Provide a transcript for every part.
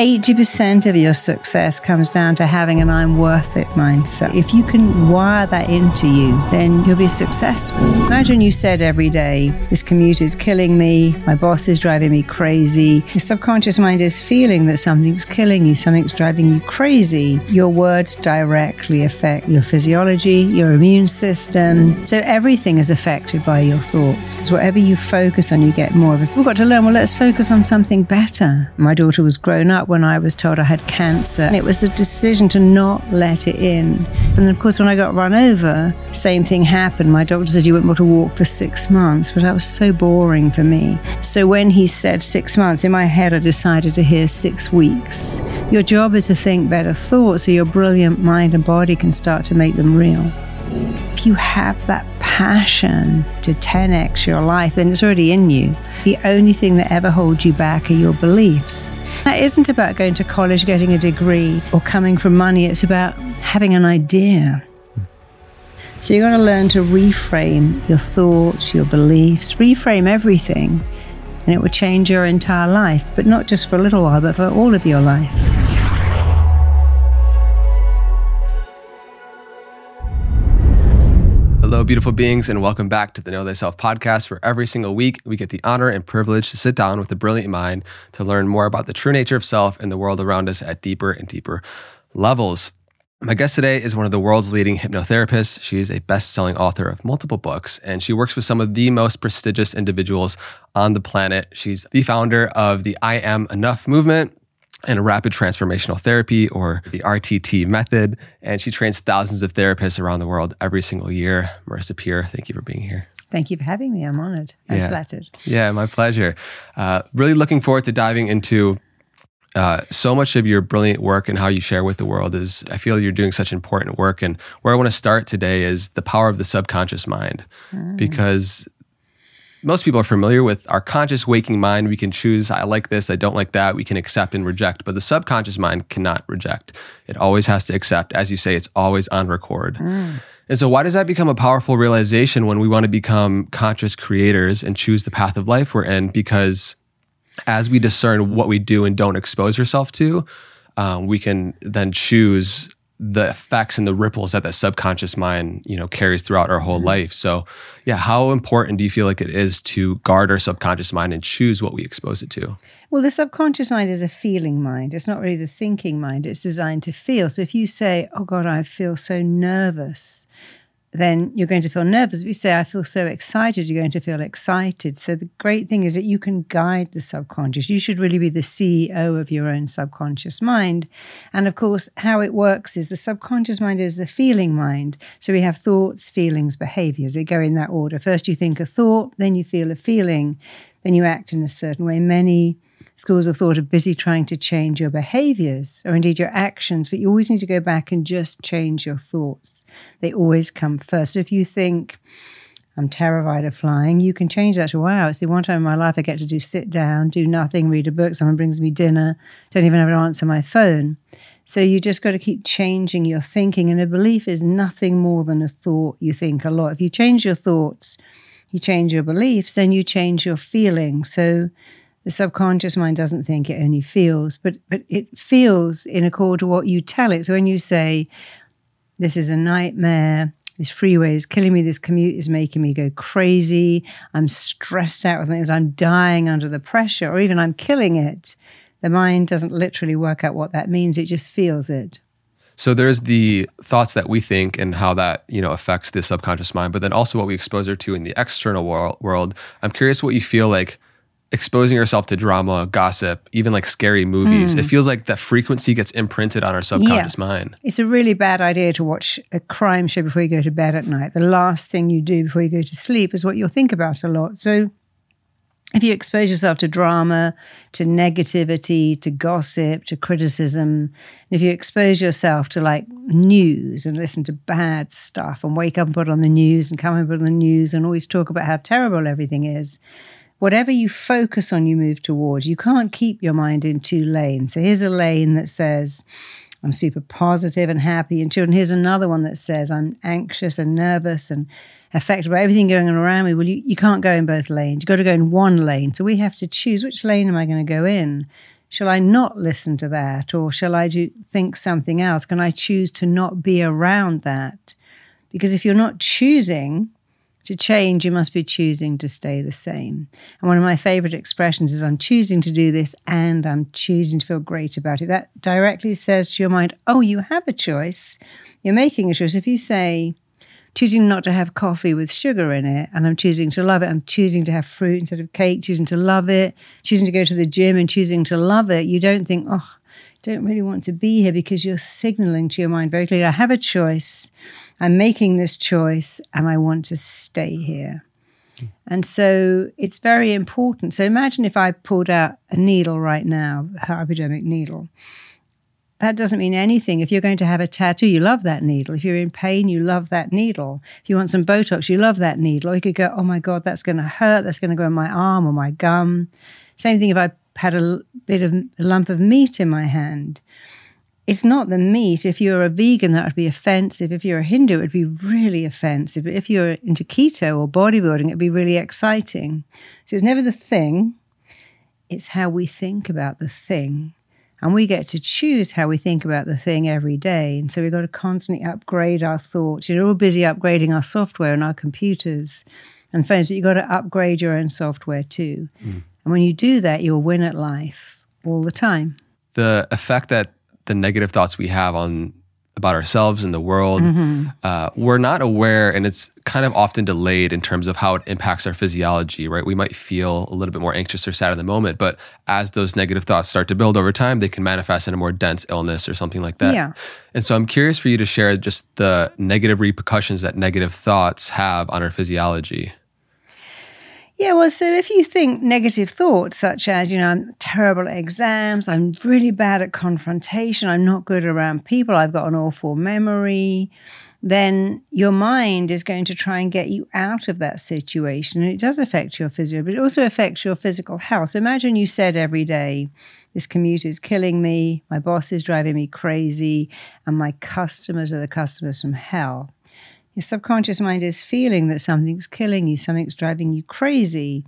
80% of your success comes down to having an I'm worth it mindset. If you can wire that into you, then you'll be successful. Imagine you said every day, This commute is killing me, my boss is driving me crazy. Your subconscious mind is feeling that something's killing you, something's driving you crazy. Your words directly affect your physiology, your immune system. So everything is affected by your thoughts. So whatever you focus on, you get more of it. We've got to learn, well, let's focus on something better. My daughter was grown up when I was told I had cancer. It was the decision to not let it in. And of course, when I got run over, same thing happened. My doctor said you won't be able to walk for six months, but that was so boring for me. So when he said six months, in my head, I decided to hear six weeks. Your job is to think better thoughts so your brilliant mind and body can start to make them real. If you have that passion to 10x your life, then it's already in you. The only thing that ever holds you back are your beliefs. That isn't about going to college, getting a degree, or coming from money. It's about having an idea. So you've got to learn to reframe your thoughts, your beliefs, reframe everything, and it will change your entire life, but not just for a little while, but for all of your life. Hello, beautiful beings, and welcome back to the Know Thyself podcast, where every single week we get the honor and privilege to sit down with a brilliant mind to learn more about the true nature of self and the world around us at deeper and deeper levels. My guest today is one of the world's leading hypnotherapists. She is a best selling author of multiple books, and she works with some of the most prestigious individuals on the planet. She's the founder of the I Am Enough movement, and a rapid transformational therapy or the RTT method. And she trains thousands of therapists around the world every single year. Marisa Peer, thank you for being here. Thank you for having me. I'm honored and Yeah. flattered. Yeah, my pleasure. Uh, really looking forward to diving into uh, so much of your brilliant work and how you share with the world is I feel you're doing such important work. And where I want to start today is the power of the subconscious mind, because most people are familiar with our conscious waking mind. We can choose, I like this, I don't like that. We can accept and reject, but the subconscious mind cannot reject. It always has to accept. As you say, it's always on record. And so, why does that become a powerful realization when we want to become conscious creators and choose the path of life we're in? Because as we discern what we do and don't expose ourselves to, um, we can then choose the effects and the ripples that that subconscious mind, you know, carries throughout our whole mm-hmm. life. So, yeah, how important do you feel like it is to guard our subconscious mind and choose what we expose it to? Well, the subconscious mind is a feeling mind. It's not really the thinking mind. It's designed to feel. So if you say, Oh God, I feel so nervous, then you're going to feel nervous. If you say, I feel so excited, you're going to feel excited. So the great thing is that you can guide the subconscious. You should really be the CEO of your own subconscious mind. And of course, how it works is the subconscious mind is the feeling mind. So we have thoughts, feelings, behaviors. They go in that order. First, you think a thought, then you feel a feeling, then you act in a certain way. Many schools of thought are busy trying to change your behaviors or indeed your actions, but you always need to go back and just change your thoughts. They always come first. So if you think, I'm terrified of flying, you can change that to, wow, it's the one time in my life I get to do sit down, do nothing, read a book, someone brings me dinner, don't even have to answer my phone. So you just got to keep changing your thinking. And a belief is nothing more than a thought you think a lot. If you change your thoughts, you change your beliefs, then you change your feelings. So the subconscious mind doesn't think it only feels, but but it feels in accord to what you tell it. So when you say, "This is a nightmare," this freeway is killing me, this commute is making me go crazy, I'm stressed out with things, I'm dying under the pressure, or even I'm killing it. The mind doesn't literally work out what that means; it just feels it. So there's the thoughts that we think and how that you know affects the subconscious mind, but then also what we expose her to in the external world. world. I'm curious what you feel like exposing yourself to drama, gossip, even like scary movies. It mm. feels like that frequency gets imprinted on our subconscious mind. It's a really bad idea to watch a crime show before you go to bed at night. The last thing you do before you go to sleep is what you'll think about a lot. So if you expose yourself to drama, to negativity, to gossip, to criticism, and if you expose yourself to like news and listen to bad stuff and wake up and put on the news and come and put on the news and always talk about how terrible everything is, whatever you focus on, you move towards. You can't keep your mind in two lanes. So here's a lane that says, I'm super positive and happy and children. Here's another one that says I'm anxious and nervous and affected by everything going on around me. Well, you, you can't go in both lanes. You've got to go in one lane. So we have to choose which lane am I going to go in? shall I not listen to that? Or shall I do, think something else? Can I choose to not be around that? Because if you're not choosing to change, you must be choosing to stay the same. And one of my favorite expressions is I'm choosing to do this and I'm choosing to feel great about it. That directly says to your mind, oh, you have a choice. You're making a choice. If you say, choosing not to have coffee with sugar in it and I'm choosing to love it. I'm choosing to have fruit instead of cake, choosing to love it, choosing to go to the gym and choosing to love it. You don't think, oh, I don't really want to be here because you're signaling to your mind very clearly, I have a choice. I'm making this choice and I want to stay here. And so it's very important. So imagine if I pulled out a needle right now, a hypodermic needle that doesn't mean anything. If you're going to have a tattoo, you love that needle. If you're in pain, you love that needle. If you want some Botox, you love that needle. Or you could go, oh my God, that's going to hurt. That's going to go in my arm or my gum. Same thing if I had a bit of a lump of meat in my hand. It's not the meat. If you're a vegan, that would be offensive. If you're a Hindu, it would be really offensive. But if you're into keto or bodybuilding, it'd be really exciting. So it's never the thing, it's how we think about the thing and we get to choose how we think about the thing every day. And so we've got to constantly upgrade our thoughts. You're all busy upgrading our software and our computers and phones, but you've got to upgrade your own software too. Mm. And when you do that, you'll win at life all the time. The effect that the negative thoughts we have on about ourselves and the world. Mm-hmm. Uh, we're not aware, and it's kind of often delayed in terms of how it impacts our physiology, right? We might feel a little bit more anxious or sad in the moment, but as those negative thoughts start to build over time, they can manifest in a more dense illness or something like that. Yeah. And so I'm curious for you to share just the negative repercussions that negative thoughts have on our physiology. Yeah, well, so if you think negative thoughts, such as, you know, I'm terrible at exams, I'm really bad at confrontation, I'm not good around people, I've got an awful memory, then your mind is going to try and get you out of that situation. And it does affect your physio, but it also affects your physical health. Imagine you said every day, This commute is killing me, my boss is driving me crazy, and my customers are the customers from hell. Your subconscious mind is feeling that something's killing you, something's driving you crazy.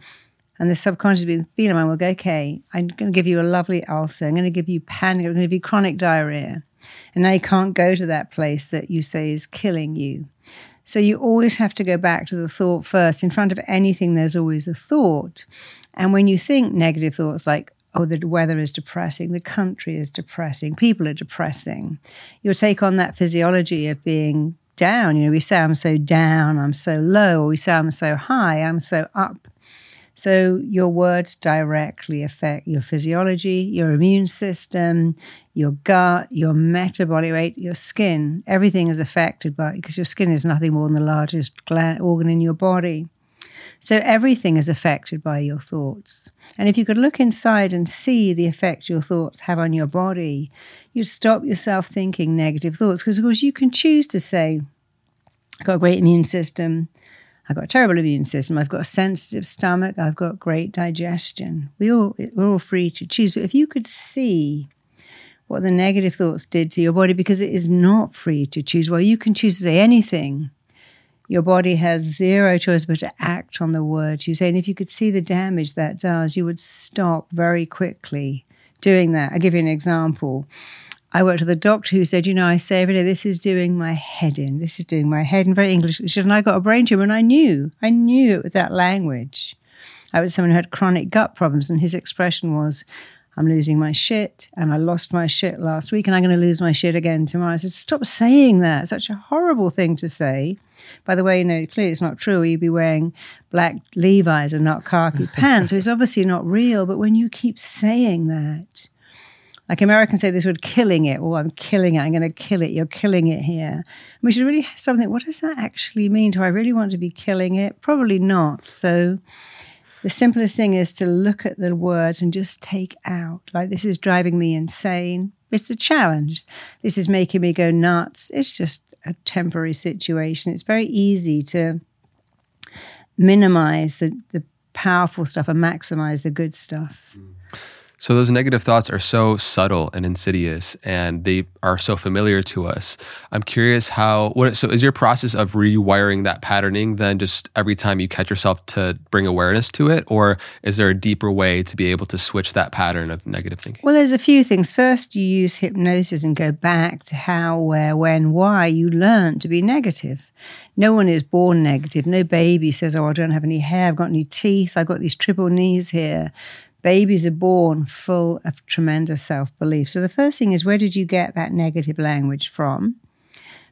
And the subconscious feeling mind will go, okay, I'm going to give you a lovely ulcer. I'm going to give you panic. I'm going to give you chronic diarrhea. And now you can't go to that place that you say is killing you. So you always have to go back to the thought first. In front of anything, there's always a thought. And when you think negative thoughts like, oh, the weather is depressing, the country is depressing, people are depressing, you'll take on that physiology of being down. You know, we say I'm so down, I'm so low, or we say I'm so high, I'm so up. So your words directly affect your physiology, your immune system, your gut, your metabolic rate, your skin. Everything is affected by it because your skin is nothing more than the largest gland, organ in your body. So everything is affected by your thoughts. And if you could look inside and see the effect your thoughts have on your body, you'd stop yourself thinking negative thoughts. Because, of course, you can choose to say, I've got a great immune system. I've got a terrible immune system. I've got a sensitive stomach. I've got great digestion. We all, we're all free to choose. But if you could see what the negative thoughts did to your body, because it is not free to choose, well, you can choose to say anything your body has zero choice but to act on the words you say. And if you could see the damage that does, you would stop very quickly doing that. I'll give you an example. I worked with a doctor who said, You know, I say every day, this is doing my head in. This is doing my head in very English. And I got a brain tumor, and I knew, I knew it with that language. I was someone who had chronic gut problems, and his expression was, I'm losing my shit, and I lost my shit last week, and I'm going to lose my shit again tomorrow. I said, Stop saying that. It's such a horrible thing to say. By the way, you know, clearly it's not true. You'd be wearing black Levi's and not khaki pants. So it's obviously not real. But when you keep saying that, like Americans say this word killing it, oh, I'm killing it, I'm going to kill it, you're killing it here. We should really something, what does that actually mean? Do I really want to be killing it? Probably not. So the simplest thing is to look at the words and just take out. Like, this is driving me insane. It's a challenge. This is making me go nuts. It's just a temporary situation. It's very easy to minimize the, the powerful stuff and maximize the good stuff. Mm. So those negative thoughts are so subtle and insidious and they are so familiar to us. I'm curious how what so is your process of rewiring that patterning then just every time you catch yourself to bring awareness to it or is there a deeper way to be able to switch that pattern of negative thinking? Well, there's a few things. First, you use hypnosis and go back to how, where, when, why you learn to be negative. No one is born negative. No baby says, "Oh, I don't have any hair, I've got any teeth, I've got these triple knees here." Babies are born full of tremendous self belief. So the first thing is where did you get that negative language from?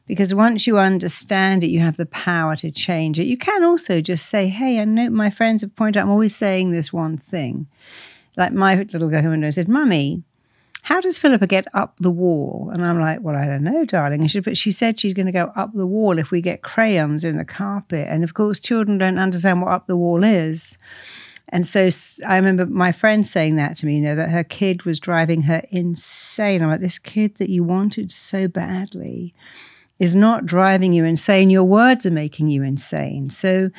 Because once you understand it, you have the power to change it. You can also just say, hey, I know my friends have pointed out, I'm always saying this one thing. Like my little girl who said, Mummy, how does Philippa get up the wall? And I'm like, well, I don't know, darling. She, but she said she's going to go up the wall if we get crayons in the carpet. And of course, children don't understand what up the wall is. And so I remember my friend saying that to me, you know, that her kid was driving her insane. I'm like, this kid that you wanted so badly is not driving you insane. Your words are making you insane. So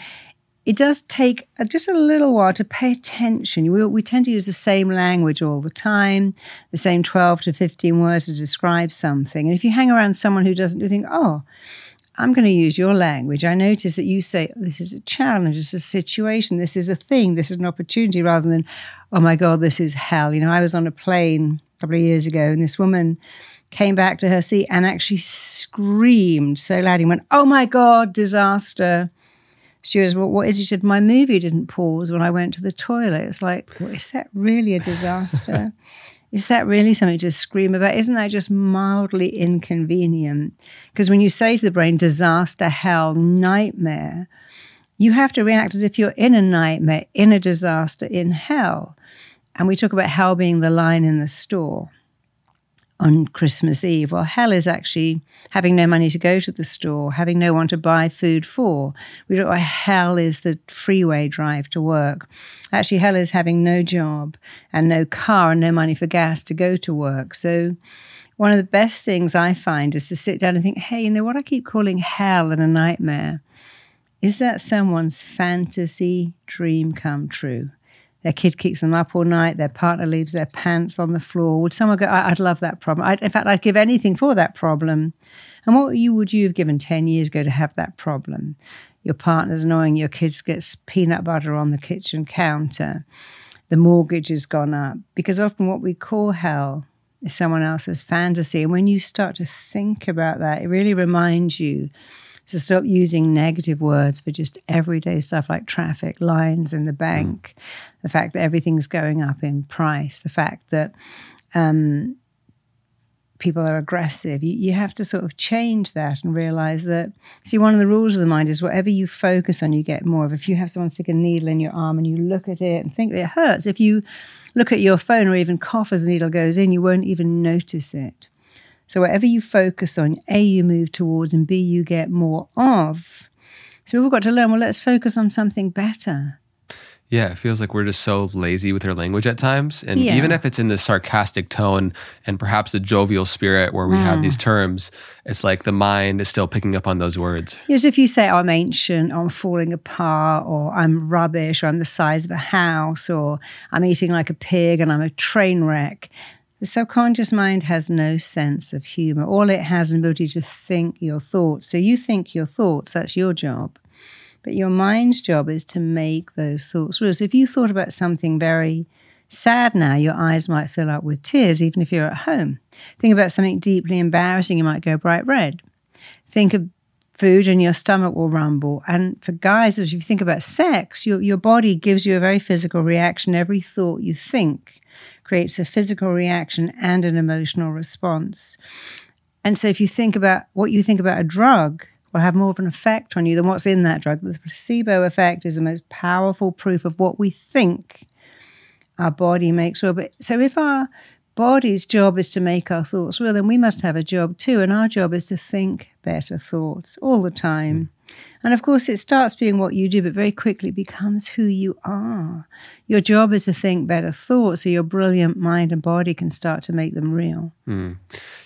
it does take just a little while to pay attention. We, we tend to use the same language all the time, the same 12 to 15 words to describe something. And if you hang around someone who doesn't, you think, oh, I'm going to use your language. I notice that you say, this is a challenge, this is a situation, this is a thing, this is an opportunity, rather than, oh my God, this is hell. You know, I was on a plane a couple of years ago and this woman came back to her seat and actually screamed so loud and went, oh my God, disaster. Stewardess, well, what is it? She said, my movie didn't pause when I went to the toilet. It's like, well, is that really a disaster? Is that really something to scream about? Isn't that just mildly inconvenient? Because when you say to the brain, disaster, hell, nightmare, you have to react as if you're in a nightmare, in a disaster, in hell. And we talk about hell being the line in the store on Christmas Eve. Well, hell is actually having no money to go to the store, having no one to buy food for. We don't hell is the freeway drive to work. Actually, hell is having no job and no car and no money for gas to go to work. So, one of the best things I find is to sit down and think, hey, you know what I keep calling hell and a nightmare? Is that someone's fantasy dream come true? Their kid keeps them up all night. Their partner leaves their pants on the floor. Would someone go, I'd love that problem. I'd, in fact, I'd give anything for that problem. And what you would you have given 10 years ago to have that problem? Your partner's annoying, your kids gets peanut butter on the kitchen counter, the mortgage has gone up. Because often what we call hell is someone else's fantasy. And when you start to think about that, it really reminds you to stop using negative words for just everyday stuff like traffic, lines in the bank, mm. the fact that everything's going up in price, the fact that um, people are aggressive. You, you, have to sort of change that and realize that. See, one of the rules of the mind is whatever you focus on, you get more of. If you have someone stick a needle in your arm and you look at it and think it hurts, if you look at your phone or even cough as the needle goes in, you won't even notice it. So whatever you focus on, A, you move towards, and B, you get more of. So we've got to learn, well, let's focus on something better. Yeah, it feels like we're just so lazy with our language at times. And yeah. even if it's in this sarcastic tone and perhaps a jovial spirit where we mm. have these terms, it's like the mind is still picking up on those words. Yes, if you say, I'm ancient, I'm falling apart, or I'm rubbish, or I'm the size of a house, or I'm eating like a pig and I'm a train wreck, the subconscious mind has no sense of humor. All it has is an ability to think your thoughts. So you think your thoughts, that's your job. But your mind's job is to make those thoughts real. So if you thought about something very sad now, your eyes might fill up with tears, even if you're at home. Think about something deeply embarrassing, you might go bright red. Think of food and your stomach will rumble. And for guys, if you think about sex, your, your body gives you a very physical reaction. Every thought you think creates a physical reaction and an emotional response. And so if you think about what you think about a drug, will have more of an effect on you than what's in that drug. The placebo effect is the most powerful proof of what we think our body makes real. But so if our body's job is to make our thoughts real, then we must have a job too. And our job is to think better thoughts all the time. Mm. And of course, it starts being what you do, but very quickly becomes who you are. Your job is to think better thoughts so your brilliant mind and body can start to make them real. Mm.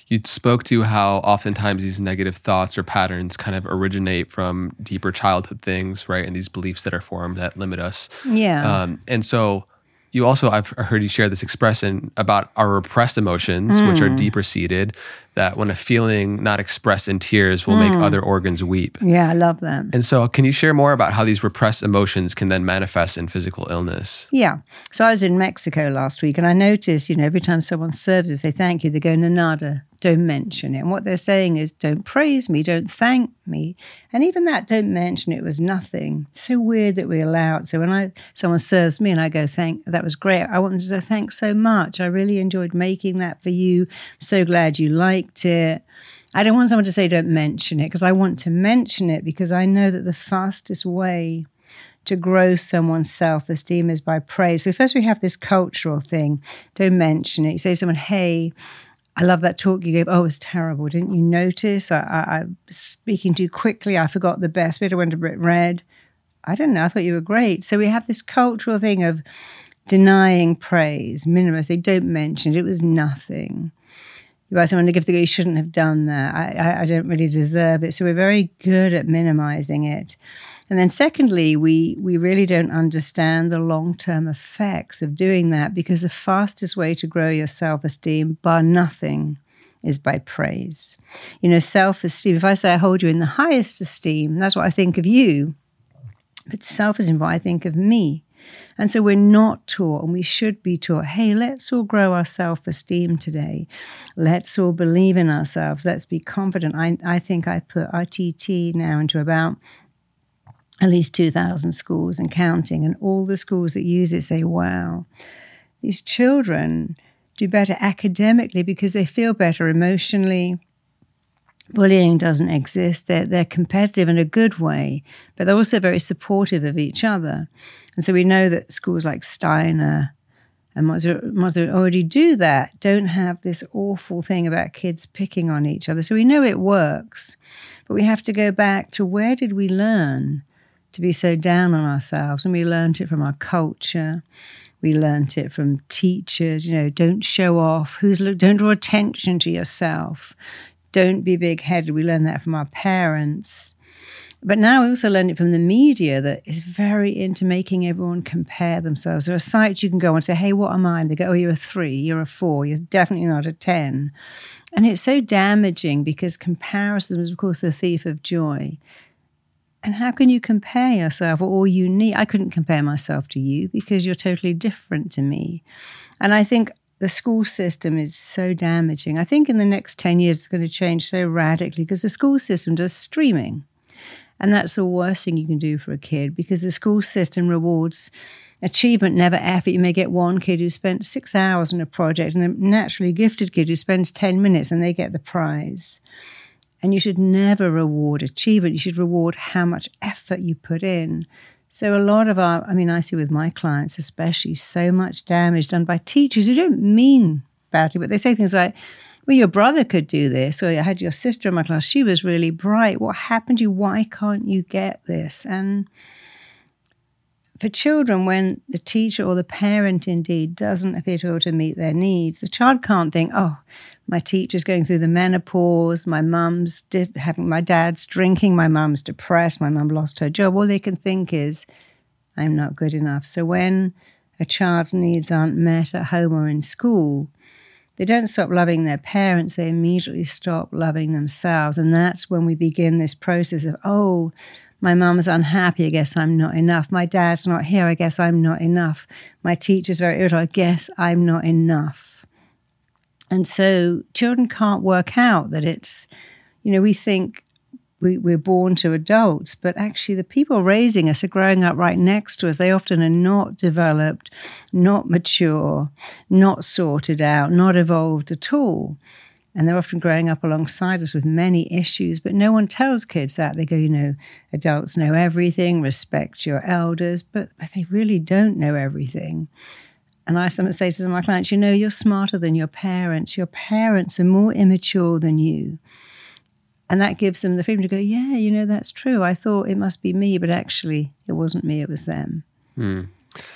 You spoke to how oftentimes these negative thoughts or patterns kind of originate from deeper childhood things, right? And these beliefs that are formed that limit us. Yeah. Um, and so, you also I've heard you share this expression about our repressed emotions, mm. which are mm. deeper seated. That when a feeling not expressed in tears will mm. make other organs weep. Yeah, I love that. And so, can you share more about how these repressed emotions can then manifest in physical illness? Yeah. So I was in Mexico last week, and I noticed, you know, every time someone serves it, say thank you, they go nada, don't mention it. And what they're saying is, don't praise me, don't thank me. And even that, don't mention it, was nothing. So weird that we allow it. So when I someone serves me and I go, thank, that was great. I want them to say, thanks so much. I really enjoyed making that for you. I'm so glad you liked. I don't want someone to say, don't mention it, because I want to mention it because I know that the fastest way to grow someone's self esteem is by praise. So, first we have this cultural thing don't mention it. You say to someone, hey, I love that talk you gave. Oh, it was terrible. Didn't you notice? I, I, I speaking too quickly. I forgot the best bit. I went a bit red. I don't know. I thought you were great. So we have this cultural thing of denying praise, minimizing. Don't mention it. It was nothing. You ask someone to give the you shouldn't have done that. I, I, I don't really deserve it. So we're very good at minimizing it. And then secondly, we we really don't understand the long-term effects of doing that because the fastest way to grow your self-esteem, bar nothing, is by praise. You know, self-esteem, if I say I hold you in the highest esteem, that's what I think of you. But self-esteem, what I think of me. And so we're not taught, and we should be taught hey, let's all grow our self esteem today. Let's all believe in ourselves. Let's be confident. I, I think I put RTT now into about at least 2,000 schools and counting. And all the schools that use it say, wow, these children do better academically because they feel better emotionally. Bullying doesn't exist. They're, they're competitive in a good way, but they're also very supportive of each other. And so we know that schools like Steiner and Mozart already do that, don't have this awful thing about kids picking on each other. So we know it works, but we have to go back to where did we learn to be so down on ourselves. And we learned it from our culture. We learned it from teachers. You know, don't show off. Who's? Don't draw attention to yourself. Don't be big headed. We learned that from our parents. But now we also learn it from the media that is very into making everyone compare themselves. There are sites you can go on and say, hey, what am I? And they go, oh, you're a three, you're a four, you're definitely not a 10. And it's so damaging because comparison is, of course, the thief of joy. And how can you compare yourself or all you need? I couldn't compare myself to you because you're totally different to me. And I think the school system is so damaging. I think in the next 10 years it's going to change so radically because the school system does streaming. And that's the worst thing you can do for a kid because the school system rewards achievement, never effort. You may get one kid who spent six hours on a project and a naturally gifted kid who spends 10 minutes and they get the prize. And you should never reward achievement. You should reward how much effort you put in. So, a lot of our, I mean, I see with my clients especially, so much damage done by teachers who don't mean badly, but they say things like, well, your brother could do this, or I had your sister in my class, she was really bright. What happened to you? Why can't you get this? And for children, when the teacher or the parent indeed doesn't appear to, to meet their needs, the child can't think, oh, my teacher's going through the menopause, my mum's having, my dad's drinking, my mum's depressed, my mum lost her job. All they can think is, I'm not good enough. So when a child's needs aren't met at home or in school, they don't stop loving their parents, they immediately stop loving themselves. And that's when we begin this process of, oh, my mum's unhappy, I guess I'm not enough. My dad's not here, I guess I'm not enough. My teacher's very irritable, I guess I'm not enough. And so children can't work out that it's, you know, we think we, we're born to adults, but actually the people raising us are growing up right next to us. They often are not developed, not mature, not sorted out, not evolved at all. And they're often growing up alongside us with many issues, but no one tells kids that. They go, you know, adults know everything, respect your elders, but, but they really don't know everything. And I sometimes say to my clients, you know, you're smarter than your parents. Your parents are more immature than you. And that gives them the freedom to go, yeah, you know, that's true. I thought it must be me, but actually it wasn't me, it was them. Hmm.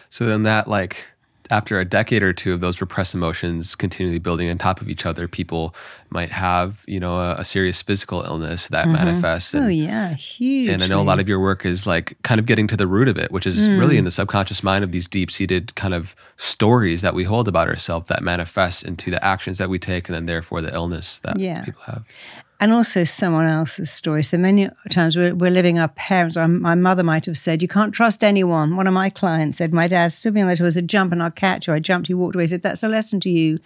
So then that like after a decade or two of those repressed emotions continually building on top of each other, people might have, you know, a, a serious physical illness that Mm-hmm. manifests. oh yeah, huge. and I know a lot of your work is like kind of getting to the root of it, which is Mm. really in the subconscious mind of these deep seated kind of stories that we hold about ourselves that manifest into the actions that we take and then therefore the illness that Yeah. people have. And also someone else's story. So many times we're, we're living our parents. Our, my mother might have said, "You can't trust anyone." One of my clients said, "My dad stood me on the toes, said jump and I'll catch you." I jumped, he walked away. He said, "That's a lesson to you.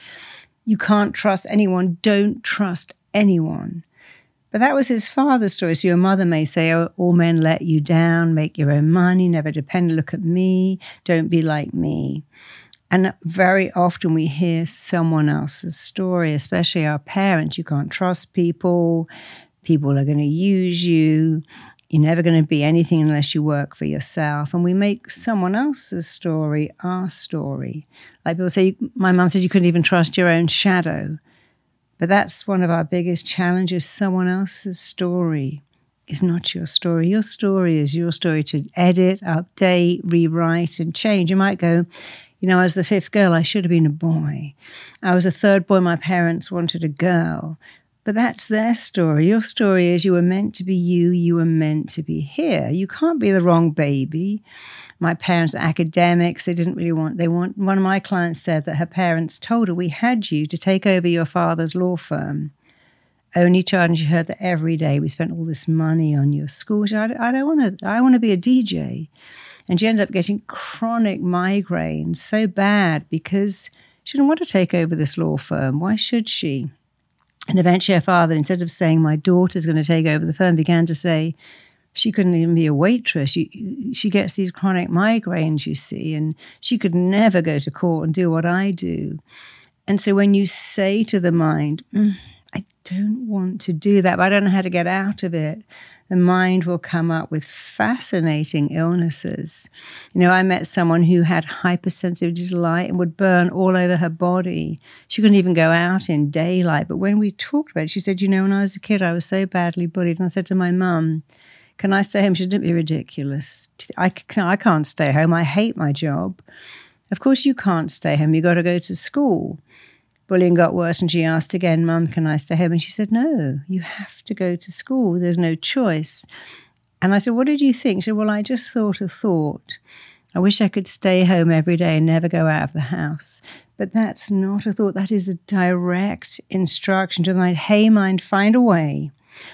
You can't trust anyone. Don't trust anyone." But that was his father's story. So your mother may say, oh, all men let you down, make your own money, never depend, look at me, don't be like me. And very often we hear someone else's story, especially our parents. You can't trust people, people are going to use you. You're never going to be anything unless you work for yourself. And we make someone else's story our story. Like people say, my mum said you couldn't even trust your own shadow. But that's one of our biggest challenges. Someone else's story is not your story. Your story is your story to edit, update, rewrite, and change. You might go, you know, I was the fifth girl, I should have been a boy. I was a third boy, my parents wanted a girl. But that's their story. Your story is you were meant to be you, you were meant to be here. You can't be the wrong baby. My parents are academics. They didn't really want, they want, one of my clients said that her parents told her, We had you to take over your father's law firm. Only child, and she heard that every day. We spent all this money on your school. She said, I, I don't want to, I want to be a DJ. And she ended up getting chronic migraines so bad because she didn't want to take over this law firm. Why should she? And eventually, her father, instead of saying, My daughter's going to take over the firm, began to say, She couldn't even be a waitress. She, she gets these chronic migraines, you see, and she could never go to court and do what I do. And so, when you say to the mind, mm, I don't want to do that, but I don't know how to get out of it, the mind will come up with fascinating illnesses. You know, I met someone who had hypersensitivity to light and would burn all over her body. She couldn't even go out in daylight. But when we talked about it, she said, You know, when I was a kid, I was so badly bullied. And I said to my mum, Can I stay home? She didn't be ridiculous. I, I can't stay home. I hate my job. Of course, you can't stay home. You've got to go to school bullying got worse and she asked again, Mum, can I stay home? And she said, No, you have to go to school. There's no choice. And I said, What did you think? She said, Well, I just thought a thought. I wish I could stay home every day and never go out of the house. But that's not a thought. That is a direct instruction to the mind. Hey, mind, find a way.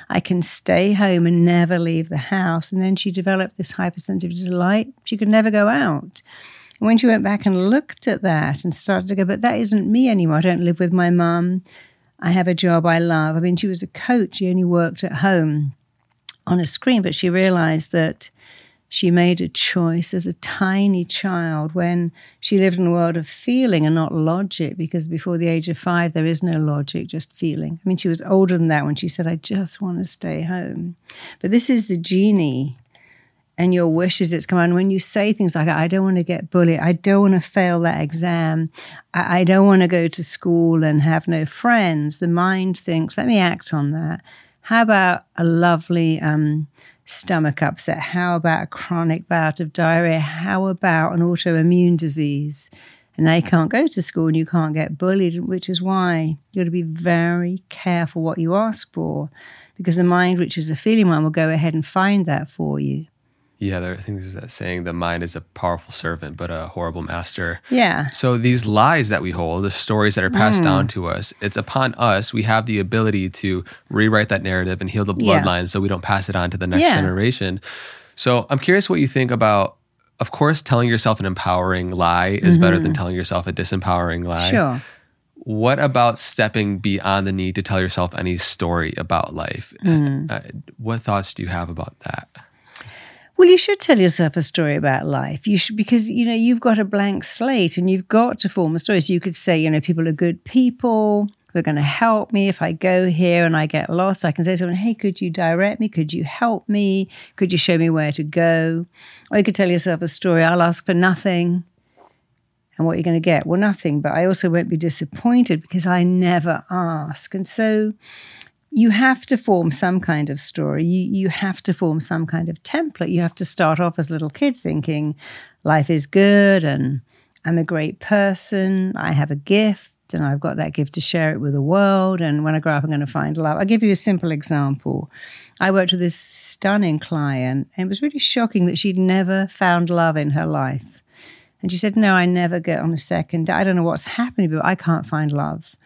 I can stay home and never leave the house. And then she developed this hypersensitivity to light. She could never go out. And when she went back and looked at that and started to go, but that isn't me anymore. I don't live with my mum. I have a job I love. I mean, she was a coach. She only worked at home on a screen, but she realized that she made a choice as a tiny child when she lived in a world of feeling and not logic, because before the age of five, there is no logic, just feeling. I mean, she was older than that when she said, I just want to stay home. But this is the genie and your wishes it's come on. When you say things like, I don't want to get bullied, I don't want to fail that exam, I, I don't want to go to school and have no friends, the mind thinks, let me act on that. How about a lovely um, stomach upset? How about a chronic bout of diarrhea? How about an autoimmune disease? And they can't go to school and you can't get bullied, which is why you've got to be very careful what you ask for, because the mind, which is a feeling one, will go ahead and find that for you. Yeah, there, I think there's that saying the mind is a powerful servant, but a horrible master. Yeah. So these lies that we hold, the stories that are passed mm. down to us, it's upon us. We have the ability to rewrite that narrative and heal the Yeah. bloodline so we don't pass it on to the next Yeah. generation. So I'm curious what you think about, of course, telling yourself an empowering lie is better than mm-hmm. telling yourself a disempowering lie. Sure. What about stepping beyond the need to tell yourself any story about life? Mm. Uh, what thoughts do you have about that? Well, you should tell yourself a story about life. You should because you know you've got a blank slate and you've got to form a story. So you could say, you know, people are good people. They're going to help me if I go here and I get lost. I can say to someone, "Hey, could you direct me? Could you help me? Could you show me where to go?" Or you could tell yourself a story. I'll ask for nothing. And what you're going to get? Well, nothing. But I also won't be disappointed because I never ask. And so you have to form some kind of story. You, you have to form some kind of template. You have to start off as a little kid thinking life is good and I'm a great person. I have a gift and I've got that gift to share it with the world. And when I grow up, I'm going to find love. I'll give you a simple example. I worked with this stunning client, and it was really shocking that she'd never found love in her life. And she said, No, I never get on a second. I don't know what's happening, but I can't find love.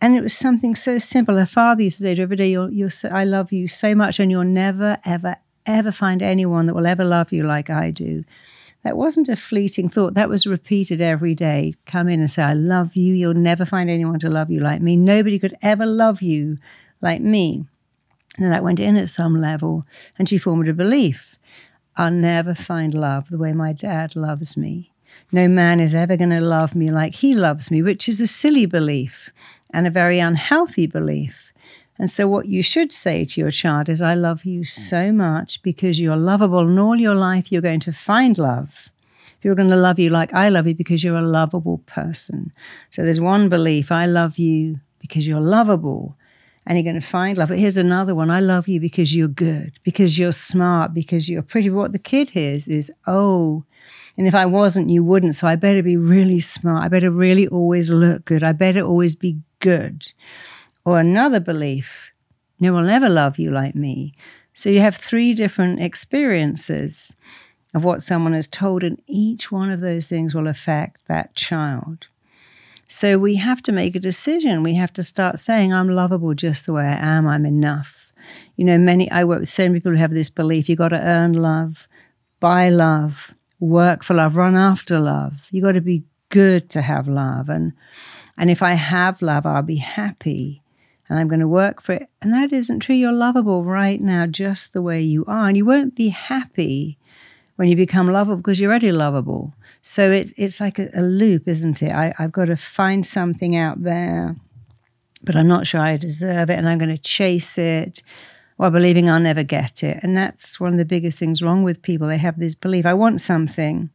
And it was something so simple. Her father used to say to every day, you're, you're so, I love you so much, and you'll never, ever, ever find anyone that will ever love you like I do. That wasn't a fleeting thought. That was repeated every day. Come in and say, I love you. You'll never find anyone to love you like me. Nobody could ever love you like me. And that went in at some level. And she formed a belief I'll never find love the way my dad loves me. No man is ever going to love me like he loves me, which is a silly belief and a very unhealthy belief. And so, what you should say to your child is, I love you mm. so much because you're lovable, and all your life you're going to find love. You're going to love you like I love you because you're a lovable person. So, there's one belief I love you because you're lovable and you're going to find love. But here's another one I love you because you're good, because you're smart, because you're pretty. What the kid hears is, oh, and if I wasn't, you wouldn't. So I better be really smart. I better really always look good. I better always be good. Or another belief, no one will never love you like me. So you have three different experiences of what someone has told, and each one of those things will affect that child. So we have to make a decision. We have to start saying, I'm lovable just the way I am, I'm enough. You know, many, I work with so many people who have this belief you've got to earn love, buy love, work for love, run after love. You've got to be good to have love. And, and if I have love, I'll be happy and I'm going to work for it. And that isn't true. You're lovable right now, just the way you are. And you won't be happy when you become lovable because you're already lovable. So it, it's like a, a loop, isn't it? I, I've got to find something out there, but I'm not sure I deserve it. And I'm going to chase it while believing I'll never get it. And that's one of the biggest things wrong with people. They have this belief I want something.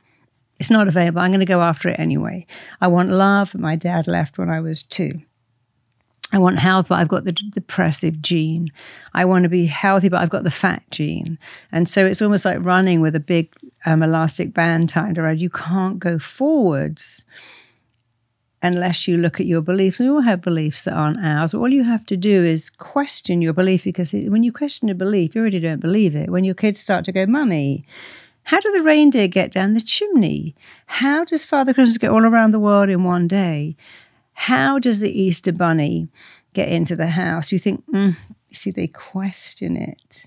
It's not available. I'm going to go after it anyway. I want love. My dad left when I was two. I want health, but I've got the depressive gene. I want to be healthy, but I've got the fat gene. And so it's almost like running with a big um, elastic band tied around. You can't go forwards unless you look at your beliefs. We all have beliefs that aren't ours. All you have to do is question your belief because when you question a belief, you already don't believe it. When your kids start to go, Mummy, how do the reindeer get down the chimney? How does Father Christmas get all around the world in one day? How does the Easter Bunny get into the house? You think, mm, you see, they question it.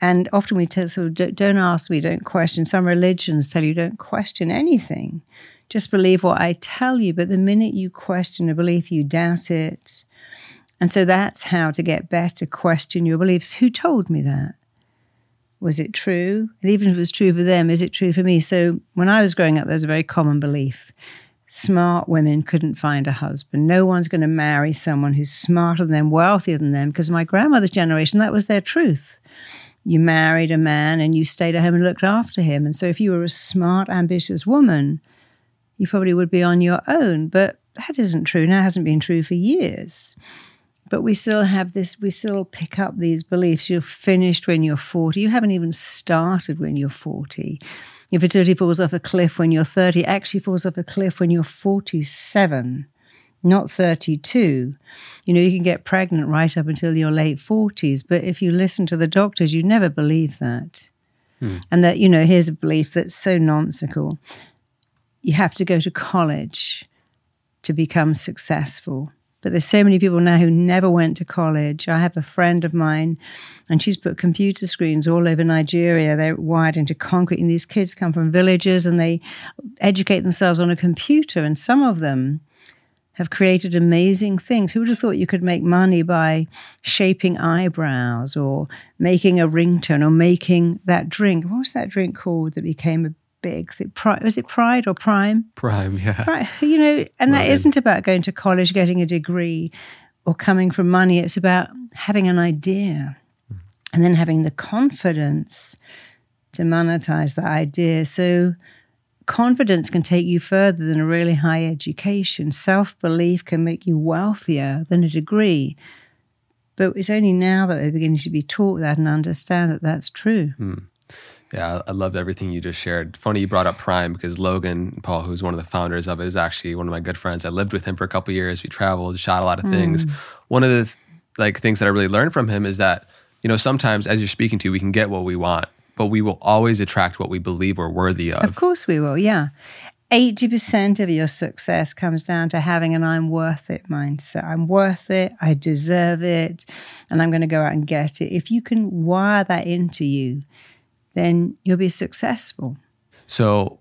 And often we tell, so don't ask me, don't question. Some religions tell you don't question anything. Just believe what I tell you. But the minute you question a belief, you doubt it. And so that's how to get better. Question your beliefs. Who told me that? Was it true? And even if it was true for them, is it true for me? So when I was growing up, there was a very common belief smart women couldn't find a husband. No one's going to marry someone who's smarter than them, wealthier than them, because my grandmother's generation, that was their truth. You married a man and you stayed at home and looked after him. And so if you were a smart, ambitious woman, you probably would be on your own. But that isn't true. Now hasn't been true for years. But we still have this, we still pick up these beliefs. You're finished when you're 40. You haven't even started when you're 40 your fertility falls off a cliff when you're 30, it actually falls off a cliff when you're 47, not 32. You know, you can get pregnant right up until your late 40s, but if you listen to the doctors, you never believe that. Hmm. And that, you know, here's a belief that's so nonsensical. You have to go to college to become successful. But there's so many people now who never went to college. I have a friend of mine, and she's put computer screens all over Nigeria. They're wired into concrete, and these kids come from villages and they educate themselves on a computer. And some of them have created amazing things. Who would have thought you could make money by shaping eyebrows or making a ringtone or making that drink? What was that drink called that became a big. Was it Pride or Prime? Prime, yeah. Prime, you know, and that isn't about going to college, getting a degree, or coming from money. It's about having an idea and then having the confidence to monetize that idea. So, confidence can take you further than a really high education. Self belief can make you wealthier than a degree. But it's only now that we're beginning to be taught that and understand that that's true. Mm. Yeah, I loved everything you just shared. Funny you brought up Prime because Logan Paul, who's one of the founders of it, is actually one of my good friends. I lived with him for a couple years. We traveled, shot a lot of things. Mm. One of the like things that I really learned from him is that you know sometimes as you're speaking to, we can get what we want, but we will always attract what we believe we're worthy of. Of course, we will. Yeah. 80% of your success comes down to having an I'm worth it mindset. I'm worth it, I deserve it, and I'm going to go out and get it. If you can wire that into you, then you'll be successful. So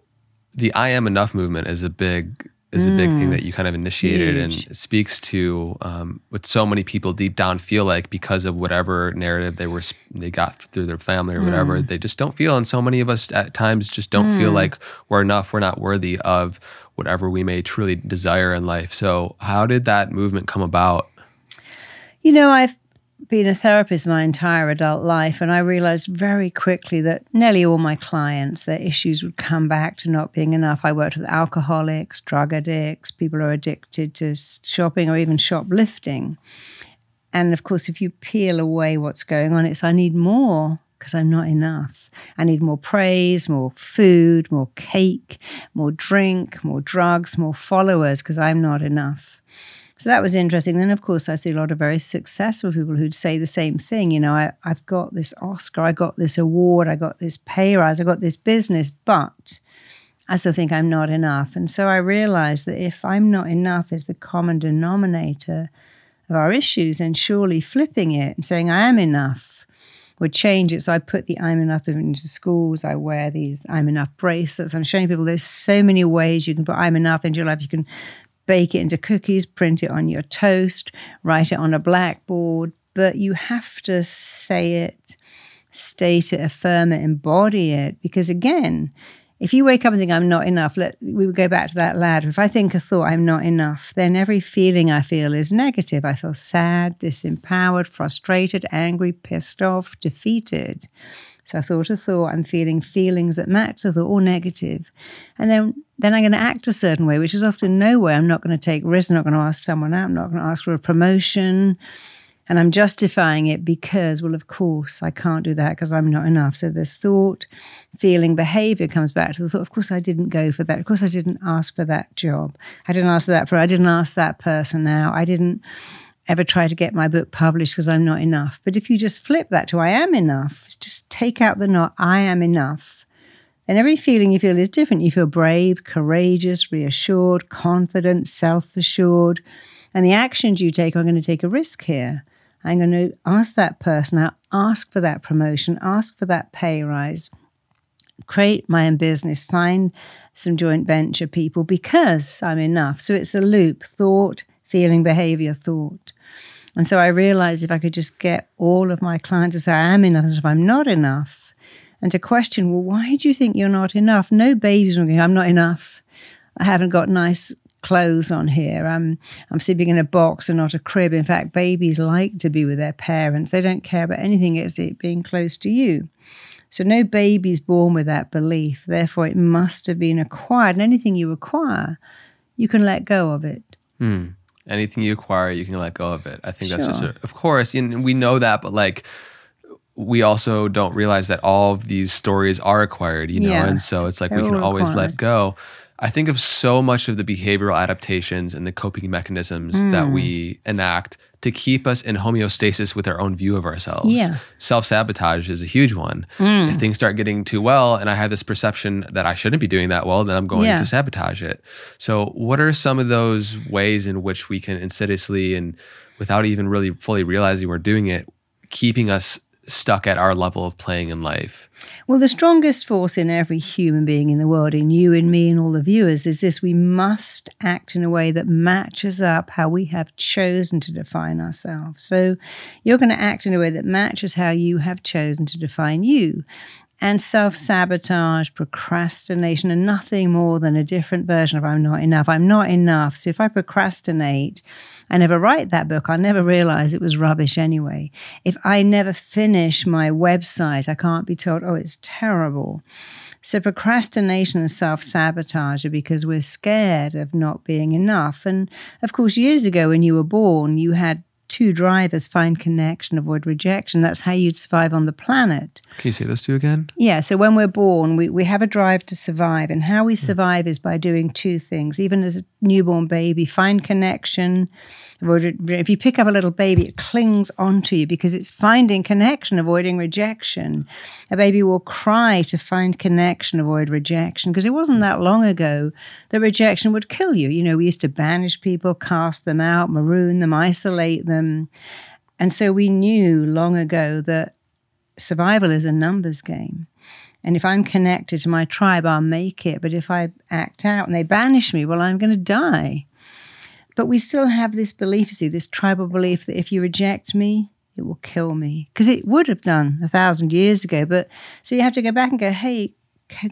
the I am enough movement is a big is a big thing mm. that you kind of initiated Huge. and speaks to um, what so many people deep down feel like because of whatever narrative they were they got through their family or mm. whatever they just don't feel and so many of us at times just don't mm. feel like we're enough we're not worthy of whatever we may truly desire in life so how did that movement come about you know i've been a therapist my entire adult life, and I realized very quickly that nearly all my clients, their issues would come back to not being enough. I worked with alcoholics, drug addicts, people who are addicted to shopping or even shoplifting. And of course, if you peel away what's going on, it's I need more because I'm not enough. I need more praise, more food, more cake, more drink, more drugs, more followers because I'm not enough. So that was interesting. Then, of course, I see a lot of very successful people who'd say the same thing. You know, I, I've got this Oscar, I got this award, I got this pay rise, I got this business, but I still think I'm not enough. And so I realized that if I'm not enough is the common denominator of our issues, then surely flipping it and saying I am enough would change it. So I put the I'm enough into schools. I wear these I'm enough bracelets. I'm showing people there's so many ways you can put I'm enough into your life. You can bake it into cookies, print it on your toast, write it on a blackboard, but you have to say it, state it, affirm it, embody it. Because again, if you wake up and think I'm not enough, let we would go back to that ladder. If I think a thought I'm not enough, then every feeling I feel is negative. I feel sad, disempowered, frustrated, angry, pissed off, defeated. So I thought a thought, I'm feeling feelings that match the thought or negative. And then then I'm going to act a certain way, which is often no way. I'm not going to take risks. I'm not going to ask someone out. I'm not going to ask for a promotion. And I'm justifying it because, well, of course, I can't do that because I'm not enough. So this thought, feeling, behavior comes back to the thought, of course, I didn't go for that. Of course, I didn't ask for that job. I didn't ask for that. I didn't ask that person out. I didn't ever try to get my book published because I'm not enough. But if you just flip that to I am enough, just take out the not, I am enough and every feeling you feel is different. You feel brave, courageous, reassured, confident, self assured. And the actions you take are going to take a risk here. I'm going to ask that person out, ask for that promotion, ask for that pay rise, create my own business, find some joint venture people because I'm enough. So it's a loop thought, feeling, behavior, thought. And so I realized if I could just get all of my clients to say, I am enough, if I'm not enough, and to question, well, why do you think you're not enough? No babies going, I'm not enough. I haven't got nice clothes on here. I'm I'm sleeping in a box and not a crib. In fact, babies like to be with their parents. They don't care about anything except being close to you. So no baby's born with that belief. Therefore, it must have been acquired. And anything you acquire, you can let go of it. Hmm. Anything you acquire, you can let go of it. I think sure. that's just, a, of course, and we know that, but like we also don't realize that all of these stories are acquired, you know, yeah. and so it's like They're we can always acquired. let go. I think of so much of the behavioral adaptations and the coping mechanisms mm. that we enact to keep us in homeostasis with our own view of ourselves. Yeah. Self sabotage is a huge one. Mm. If things start getting too well and I have this perception that I shouldn't be doing that well, then I'm going yeah. to sabotage it. So, what are some of those ways in which we can insidiously and without even really fully realizing we're doing it, keeping us stuck at our level of playing in life? Well, the strongest force in every human being in the world, in you and me and all the viewers, is this we must act in a way that matches up how we have chosen to define ourselves. So you're going to act in a way that matches how you have chosen to define you. And self sabotage, procrastination, and nothing more than a different version of I'm not enough. I'm not enough. So if I procrastinate, I never write that book. I'll never realize it was rubbish anyway. If I never finish my website, I can't be told, oh, it's terrible. So procrastination and self sabotage are because we're scared of not being enough. And of course, years ago when you were born, you had two drivers find connection, avoid rejection. That's how you'd survive on the planet. Can you say those two again? Yeah. So when we're born, we, we have a drive to survive. And how we survive is by doing two things. Even as a newborn baby, find connection. If you pick up a little baby, it clings onto you because it's finding connection, avoiding rejection. A baby will cry to find connection, avoid rejection, because it wasn't that long ago that rejection would kill you. You know, we used to banish people, cast them out, maroon them, isolate them. And so we knew long ago that survival is a numbers game. And if I'm connected to my tribe, I'll make it. But if I act out and they banish me, well, I'm going to die. But we still have this belief, see, this tribal belief that if you reject me, it will kill me. Because it would have done a thousand years ago. But so you have to go back and go, hey,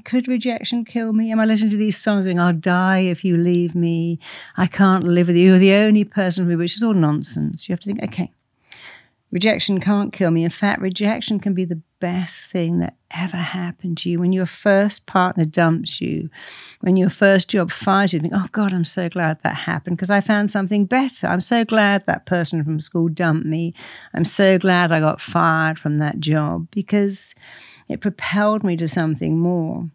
could rejection kill me? Am I listening to these songs saying, I'll die if you leave me? I can't live with you. You're the only person for me, which is all nonsense. You have to think, okay, rejection can't kill me. In fact, rejection can be the best thing that ever happened to you. When your first partner dumps you, when your first job fires you, you think, oh God, I'm so glad that happened because I found something better. I'm so glad that person from school dumped me. I'm so glad I got fired from that job because it propelled me to something more.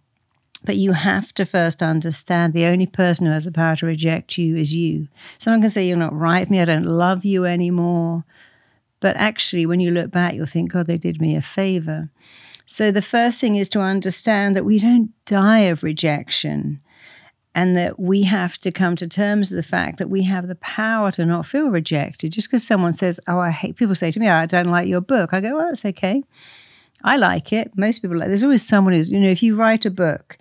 But you have to first understand the only person who has the power to reject you is you. Someone can say, You're not right for me, I don't love you anymore. But actually, when you look back, you'll think, God, they did me a favor. So the first thing is to understand that we don't die of rejection and that we have to come to terms with the fact that we have the power to not feel rejected. Just because someone says, Oh, I hate, people say to me, oh, I don't like your book. I go, Well, that's okay. I like it. Most people like. There's always someone who's, you know, if you write a book,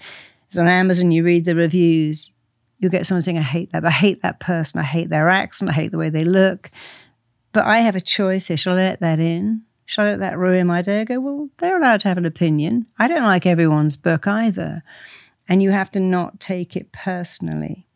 it's on Amazon, you read the reviews, you'll get someone saying, I hate that, I hate that person, I hate their accent, I hate the way they look. But I have a choice here. Shall I let that in? Shall I let that ruin my day? I go, well, they're allowed to have an opinion. I don't like everyone's book either. And you have to not take it personally.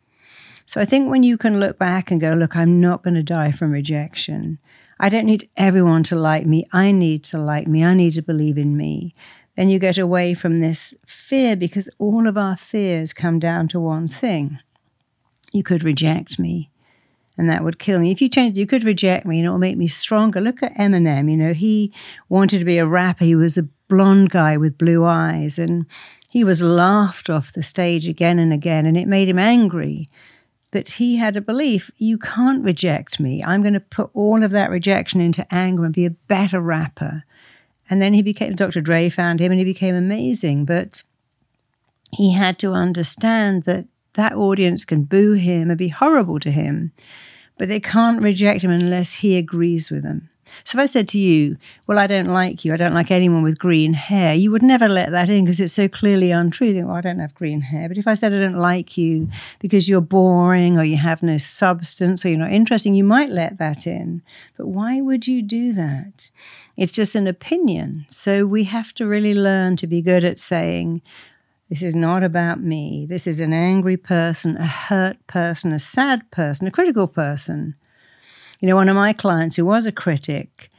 So I think when you can look back and go, look, I'm not going to die from rejection. I don't need everyone to like me. I need to like me. I need to believe in me. Then you get away from this fear because all of our fears come down to one thing. You could reject me and that would kill me. If you changed, you could reject me and it'll make me stronger. Look at Eminem. You know, he wanted to be a rapper. He was a blonde guy with blue eyes and he was laughed off the stage again and again and it made him angry. But he had a belief you can't reject me. I'm going to put all of that rejection into anger and be a better rapper. And then he became, Dr. Dre found him and he became amazing. But he had to understand that that audience can boo him and be horrible to him, but they can't reject him unless he agrees with them. So if I said to you, Well, I don't like you, I don't like anyone with green hair, you would never let that in because it's so clearly untrue. You think, well, I don't have green hair. But if I said I don't like you because you're boring or you have no substance or you're not interesting, you might let that in. But why would you do that? It's just an opinion. So we have to really learn to be good at saying, this is not about me. This is an angry person, a hurt person, a sad person, a critical person. You know, one of my clients who was a critic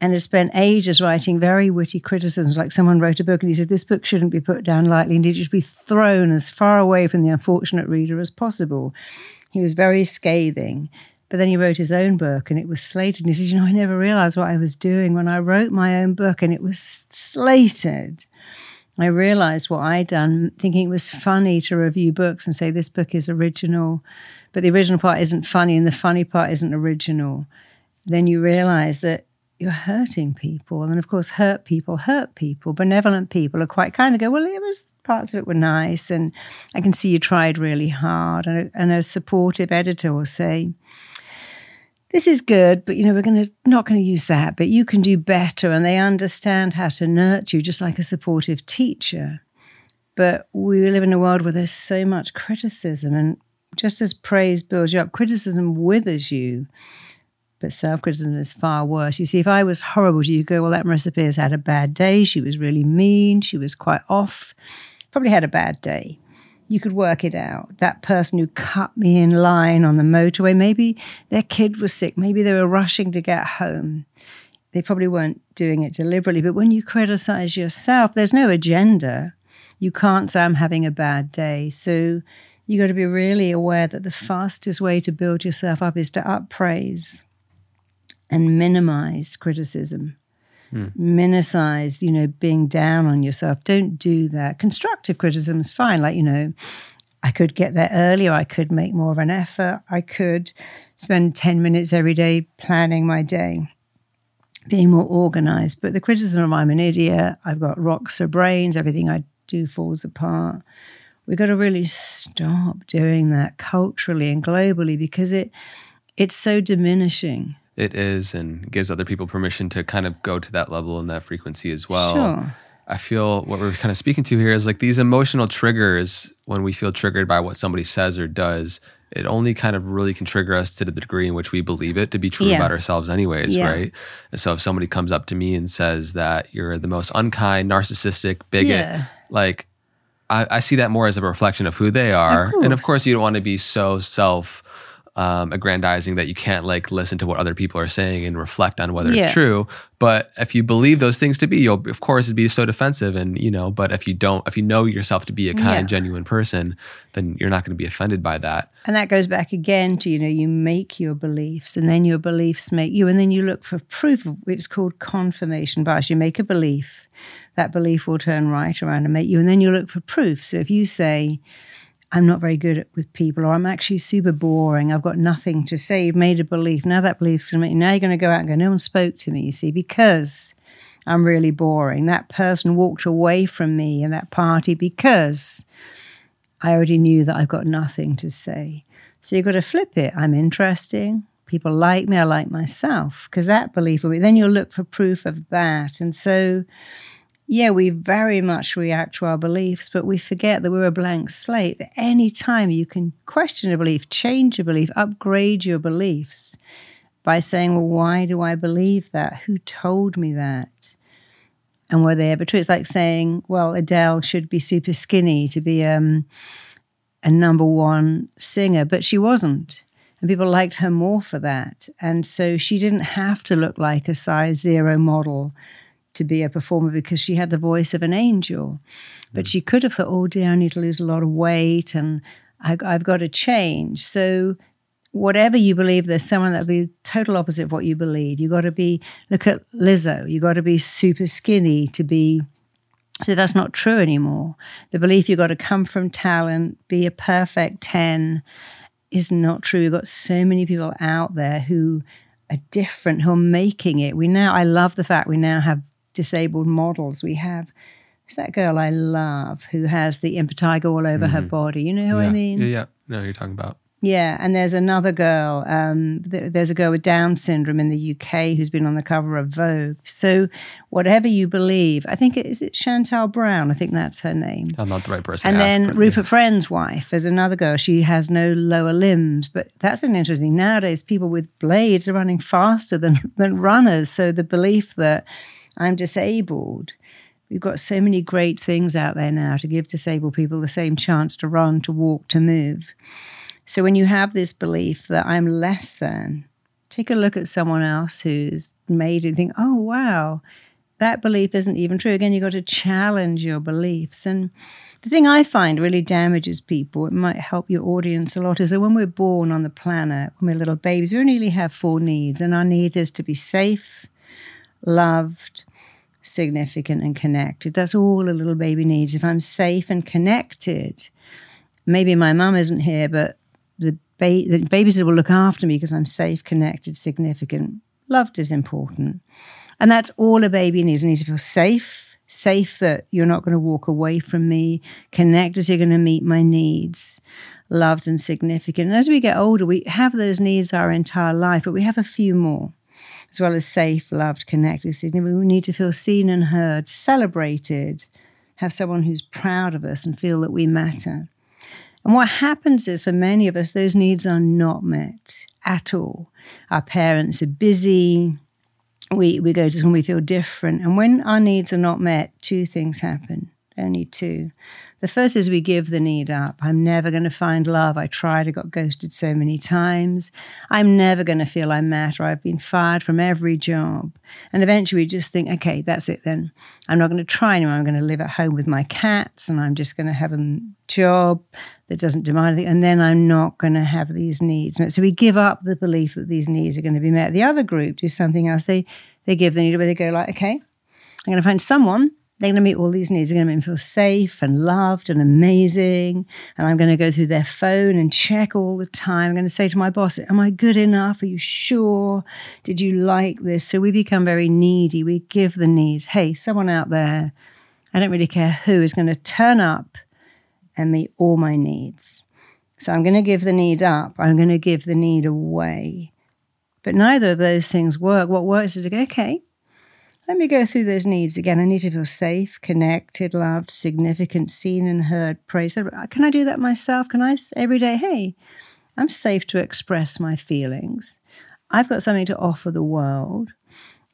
and had spent ages writing very witty criticisms, like someone wrote a book and he said, This book shouldn't be put down lightly and it should be thrown as far away from the unfortunate reader as possible. He was very scathing. But then he wrote his own book and it was slated. And he said, You know, I never realized what I was doing when I wrote my own book and it was slated. I realized what I'd done, thinking it was funny to review books and say this book is original, but the original part isn't funny and the funny part isn't original. Then you realize that you're hurting people. And of course, hurt people hurt people. Benevolent people are quite kind of go, well, it was parts of it were nice. And I can see you tried really hard. And a, and a supportive editor will say, this is good, but you know, we're going to not going to use that, but you can do better. And they understand how to nurture you just like a supportive teacher. But we live in a world where there's so much criticism. And just as praise builds you up, criticism withers you. But self criticism is far worse. You see, if I was horrible to you, go, well, that Marisa Peer's had a bad day. She was really mean. She was quite off. Probably had a bad day you could work it out. That person who cut me in line on the motorway, maybe their kid was sick, maybe they were rushing to get home. They probably weren't doing it deliberately. But when you criticize yourself, there's no agenda. You can't say, I'm having a bad day. So you got to be really aware that the fastest way to build yourself up is to uppraise and minimize criticism. Minimize, you know, being down on yourself. Don't do that. Constructive criticism is fine. Like, you know, I could get there earlier. I could make more of an effort. I could spend 10 minutes every day planning my day, being more organized. But the criticism of I'm an idiot, I've got rocks or brains, everything I do falls apart. We've got to really stop doing that culturally and globally because it it's so diminishing. It is and gives other people permission to kind of go to that level and that frequency as well. Sure. I feel what we're kind of speaking to here is like these emotional triggers when we feel triggered by what somebody says or does. It only kind of really can trigger us to the degree in which we believe it to be true Yeah. about ourselves, anyways, Yeah. right? And so if somebody comes up to me and says that you're the most unkind, narcissistic, bigot, Yeah. like I, I see that more as a reflection of who they are. and of course, you don't want to be so self um, aggrandizing that you can't like listen to what other people are saying and reflect on whether Yeah. it's true. But if you believe those things to be, you'll of course be so defensive. And you know, but if you don't, if you know yourself to be a kind, Yeah. genuine person, then you're not going to be offended by that. And that goes back again to, you know, you make your beliefs and then your beliefs make you. And then you look for proof. Of, it's called confirmation bias. You make a belief, that belief will turn right around and make you. And then you look for proof. So if you say, I'm not very good at, with people, or I'm actually super boring, I've got nothing to say, you've made a belief. Now that belief's going to make you, now you're going to go out and go, no one spoke to me, you see, because I'm really boring. That person walked away from me in that party because I already knew that I've got nothing to say. So you've got to flip it. I'm interesting. People like me. I like myself. Because that belief will be, then you'll look for proof of that. And so, yeah, we very much react to our beliefs, but we forget that we're a blank slate. At any time you can question a belief, change a belief, upgrade your beliefs by saying, well, why do I believe that? Who told me that? And were they ever true? It's like saying, well, Adele should be super skinny to be um, a number one singer, but she wasn't. And people liked her more for that. And so she didn't have to look like a size zero model to be a performer because she had the voice of an angel. But she could have thought, oh dear, I need to lose a lot of weight and I, I've got to change. So whatever you believe, there's someone that'll be total opposite of what you believe. You've got to be, look at Lizzo, you've got to be super skinny to be. So that's not true anymore. The belief you've got to come from talent, be a perfect 10 is not true. We've got so many people out there who are different, who are making it. We now, I love the fact we now have disabled models. We have, who's that girl I love who has the impetigo all over her body? You know who yeah. I mean? Yeah, yeah. No, you're talking about. Yeah, and there's another girl. Um, th- there's a girl with Down syndrome in the UK who's been on the cover of Vogue. So, whatever you believe, I think it is it Chantal Brown. I think that's her name. I'm not the right person. And ask, then but Rupert Friend's wife is another girl. She has no lower limbs, but that's an interesting. Nowadays, people with blades are running faster than than runners. So the belief that I'm disabled. We've got so many great things out there now to give disabled people the same chance to run, to walk, to move. So when you have this belief that I'm less than, take a look at someone else who's made it and think, oh, wow, that belief isn't even true. Again, you've got to challenge your beliefs. And the thing I find really damages people, it might help your audience a lot, is that when we're born on the planet, when we're little babies, we only have four needs. And our need is to be safe, loved, significant, and connected. That's all a little baby needs. If I'm safe and connected, maybe my mum isn't here, but the, ba- the babies will look after me because I'm safe, connected, significant. Loved is important. And that's all a baby needs. I need to feel safe, safe that you're not going to walk away from me, connected, so you're going to meet my needs, loved and significant. And as we get older, we have those needs our entire life, but we have a few more, as well as safe, loved, connected. We need to feel seen and heard, celebrated, have someone who's proud of us and feel that we matter. And what happens is for many of us, those needs are not met at all. Our parents are busy. We, we go to school, we feel different. And when our needs are not met, two things happen, only two. The first is we give the need up. I'm never going to find love. I tried, I got ghosted so many times. I'm never going to feel I matter. I've been fired from every job. And eventually we just think, okay, that's it then. I'm not going to try anymore. I'm going to live at home with my cats and I'm just going to have a job that doesn't demand anything. And then I'm not going to have these needs. So we give up the belief that these needs are going to be met. The other group do something else. They, they give the need where they go like, okay, I'm going to find someone they're going to meet all these needs. They're going to make them feel safe and loved and amazing. And I'm going to go through their phone and check all the time. I'm going to say to my boss, Am I good enough? Are you sure? Did you like this? So we become very needy. We give the needs. Hey, someone out there, I don't really care who, is going to turn up and meet all my needs. So I'm going to give the need up. I'm going to give the need away. But neither of those things work. What works is to go, okay, let me go through those needs again. I need to feel safe, connected, loved, significant, seen and heard, praised. Can I do that myself? Can I every day, hey, I'm safe to express my feelings. I've got something to offer the world.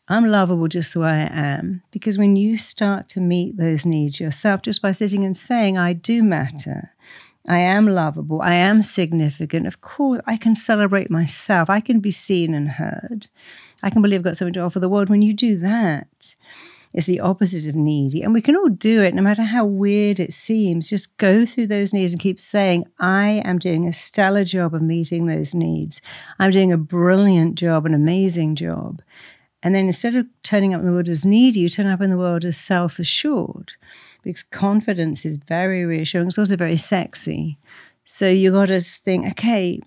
I'm lovable just the way I am. Because when you start to meet those needs yourself, just by sitting and saying, I do matter, I am lovable, I am significant, of course, I can celebrate myself, I can be seen and heard. I can believe I've got something to offer the world. When you do that, it's the opposite of needy. And we can all do it, no matter how weird it seems. Just go through those needs and keep saying, I am doing a stellar job of meeting those needs. I'm doing a brilliant job, an amazing job. And then instead of turning up in the world as needy, you turn up in the world as self assured because confidence is very reassuring. It's also very sexy. So you got to think, okay,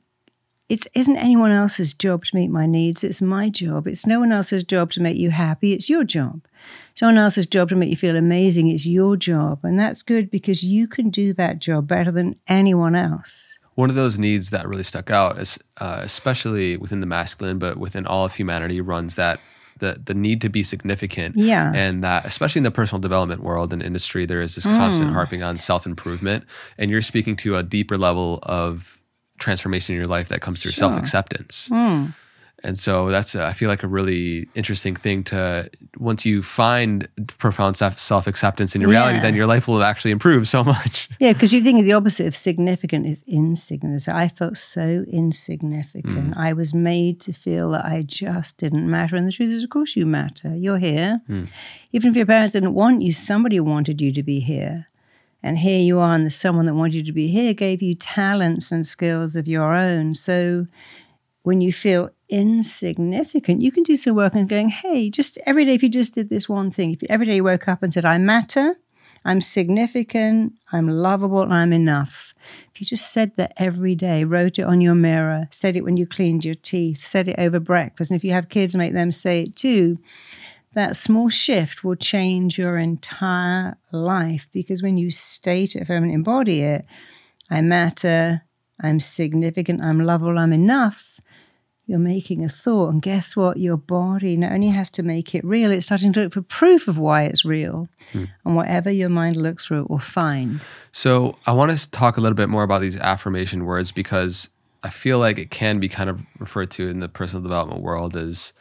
it isn't anyone else's job to meet my needs. It's my job. It's no one else's job to make you happy. It's your job. Someone else's job to make you feel amazing. It's your job. And that's good because you can do that job better than anyone else. One of those needs that really stuck out, is, uh, especially within the masculine, but within all of humanity, runs that the the need to be significant. Yeah. And that especially in the personal development world and industry, there is this constant mm. harping on self improvement. And you're speaking to a deeper level of transformation in your life that comes through sure. self acceptance. Mm. And so that's, a, I feel like, a really interesting thing to, once you find profound self acceptance in your yeah. reality, then your life will actually improve so much. Yeah, because you think the opposite of significant is insignificant. I felt so insignificant. Mm. I was made to feel that I just didn't matter. And the truth is, of course, you matter. You're here. Mm. Even if your parents didn't want you, somebody wanted you to be here. And here you are, and the someone that wanted you to be here gave you talents and skills of your own. So when you feel insignificant, you can do some work and going, hey, just every day, if you just did this one thing, if every day you woke up and said, I matter, I'm significant, I'm lovable, and I'm enough. If you just said that every day, wrote it on your mirror, said it when you cleaned your teeth, said it over breakfast, and if you have kids, make them say it too that small shift will change your entire life because when you state it, if I embody it, I matter, I'm significant, I'm lovable, I'm enough, you're making a thought. And guess what? Your body not only has to make it real, it's starting to look for proof of why it's real. Hmm. And whatever your mind looks for, it will find. So I want to talk a little bit more about these affirmation words because I feel like it can be kind of referred to in the personal development world as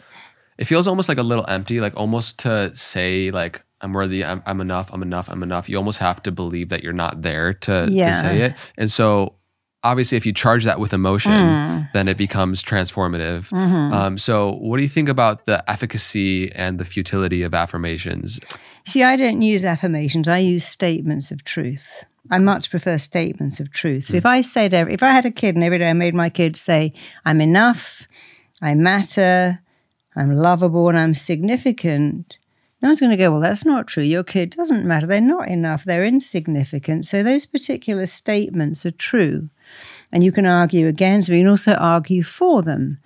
it feels almost like a little empty, like almost to say like I'm worthy, I'm, I'm enough, I'm enough, I'm enough. You almost have to believe that you're not there to, yeah. to say it. And so obviously if you charge that with emotion, mm. then it becomes transformative. Mm-hmm. Um, so what do you think about the efficacy and the futility of affirmations? See, I don't use affirmations. I use statements of truth. I much prefer statements of truth. So mm. if I said, if I had a kid and every day I made my kid say, I'm enough, I matter, I'm lovable and I'm significant, no one's going to go, well, that's not true. Your kid doesn't matter. They're not enough. They're insignificant. So those particular statements are true. And you can argue against them. You can also argue for them.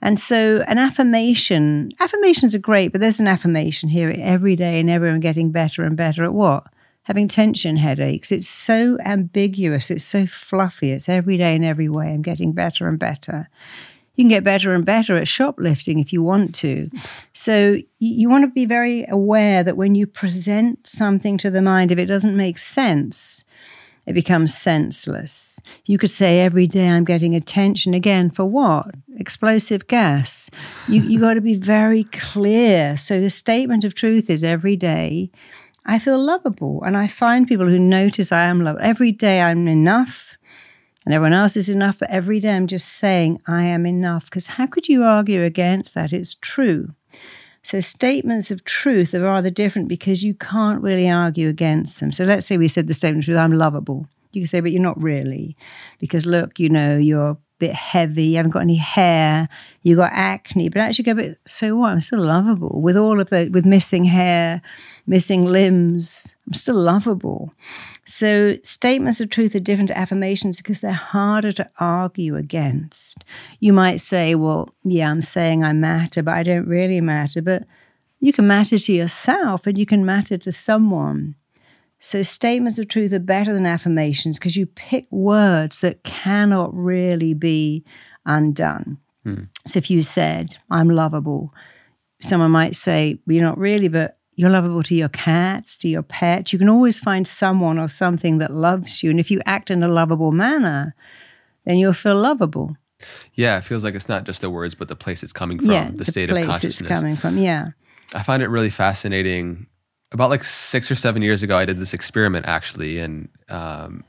And so an affirmation, affirmations are great, but there's an affirmation here every day and everyone getting better and better at what? Having tension headaches. It's so ambiguous. It's so fluffy. It's every day in every way. I'm getting better and better you can get better and better at shoplifting if you want to. So you want to be very aware that when you present something to the mind, if it doesn't make sense, it becomes senseless. You could say every day I'm getting attention again for what? Explosive gas. You you got to be very clear. So the statement of truth is every day I feel lovable. And I find people who notice I am loved. Every day I'm enough and everyone else is enough, but every day I'm just saying I am enough. Because how could you argue against that? It's true. So statements of truth are rather different because you can't really argue against them. So let's say we said the statement of truth, I'm lovable. You can say, but you're not really. Because look, you know, you're a bit heavy, you haven't got any hair, you got acne, but actually go, but so what? I'm still lovable with all of the with missing hair, missing limbs. I'm still lovable. So statements of truth are different to affirmations because they're harder to argue against. You might say, well, yeah, I'm saying I matter, but I don't really matter. But you can matter to yourself and you can matter to someone. So, statements of truth are better than affirmations because you pick words that cannot really be undone. Hmm. So, if you said, I'm lovable, someone might say, well, You're not really, but you're lovable to your cats, to your pets. You can always find someone or something that loves you. And if you act in a lovable manner, then you'll feel lovable. Yeah, it feels like it's not just the words, but the place it's coming from, yeah, the, the state of consciousness. Yeah, the place it's coming from, yeah. I find it really fascinating about like six or seven years ago, I did this experiment actually, and um,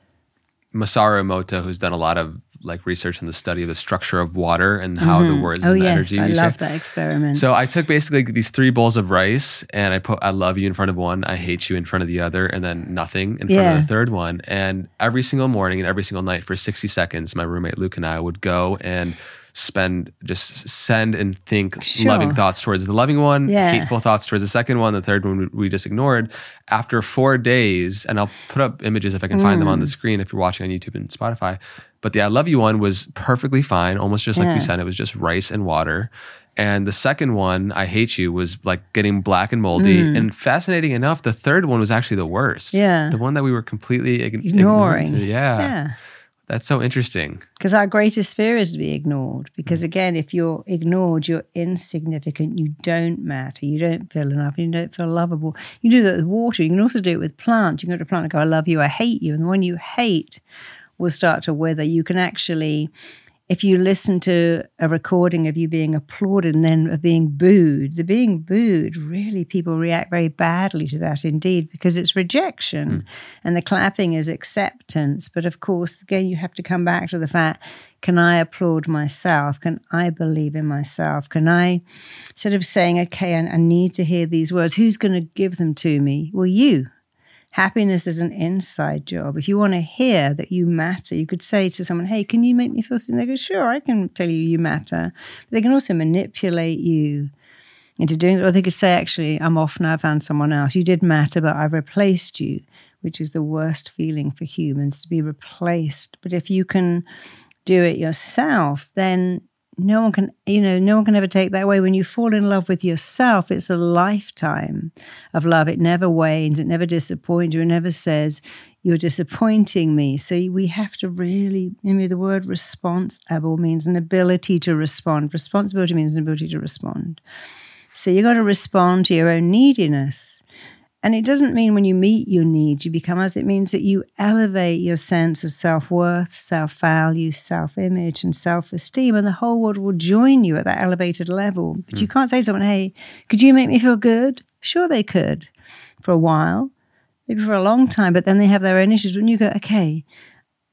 Masaru Emoto, who's done a lot of like research and the study of the structure of water and how mm-hmm. the words oh, and the yes, energy. I love that experiment. So I took basically these three bowls of rice and I put I love you in front of one, I hate you in front of the other, and then nothing in front of the third one. And every single morning and every single night for 60 seconds, my roommate Luke and I would go and spend just send and think sure. loving thoughts towards the loving one, yeah. hateful thoughts towards the second one, the third one we just ignored. After four days, and I'll put up images if I can mm. find them on the mm. screen if you're watching on YouTube and Spotify. But the I love you one was perfectly fine, almost just like yeah. we said. It was just rice and water. And the second one, I hate you, was like getting black and moldy. Mm. And fascinating enough, the third one was actually the worst. Yeah. The one that we were completely ignoring. Yeah. Yeah. That's so interesting. Because our greatest fear is to be ignored. Because again, if you're ignored, you're insignificant. You don't matter. You don't feel enough. You don't feel lovable. You do that with water. You can also do it with plants. You can go to a plant and go, I love you, I hate you. And the one you hate will start to wither. You can actually if you listen to a recording of you being applauded and then of being booed, the being booed, really people react very badly to that indeed because it's rejection mm. and the clapping is acceptance. But of course, again, you have to come back to the fact can I applaud myself? Can I believe in myself? Can I instead of saying, okay, I, I need to hear these words? Who's going to give them to me? Well, you. Happiness is an inside job. If you want to hear that you matter, you could say to someone, Hey, can you make me feel something? They go, Sure, I can tell you you matter. But they can also manipulate you into doing it. Or they could say, Actually, I'm off now, I found someone else. You did matter, but I've replaced you, which is the worst feeling for humans to be replaced. But if you can do it yourself, then no one can you know no one can ever take that away. When you fall in love with yourself it's a lifetime of love. It never wanes it never disappoints you it never says you're disappointing me. So we have to really you know the word responsible means an ability to respond. Responsibility means an ability to respond. So you've got to respond to your own neediness and it doesn't mean when you meet your needs, you become as it means that you elevate your sense of self worth, self value, self image, and self esteem. And the whole world will join you at that elevated level. But mm. you hmm. can't say to someone, hey, could you make me feel good? Sure, they could for a while, maybe for a long time. But then they have their own issues. When you go, okay,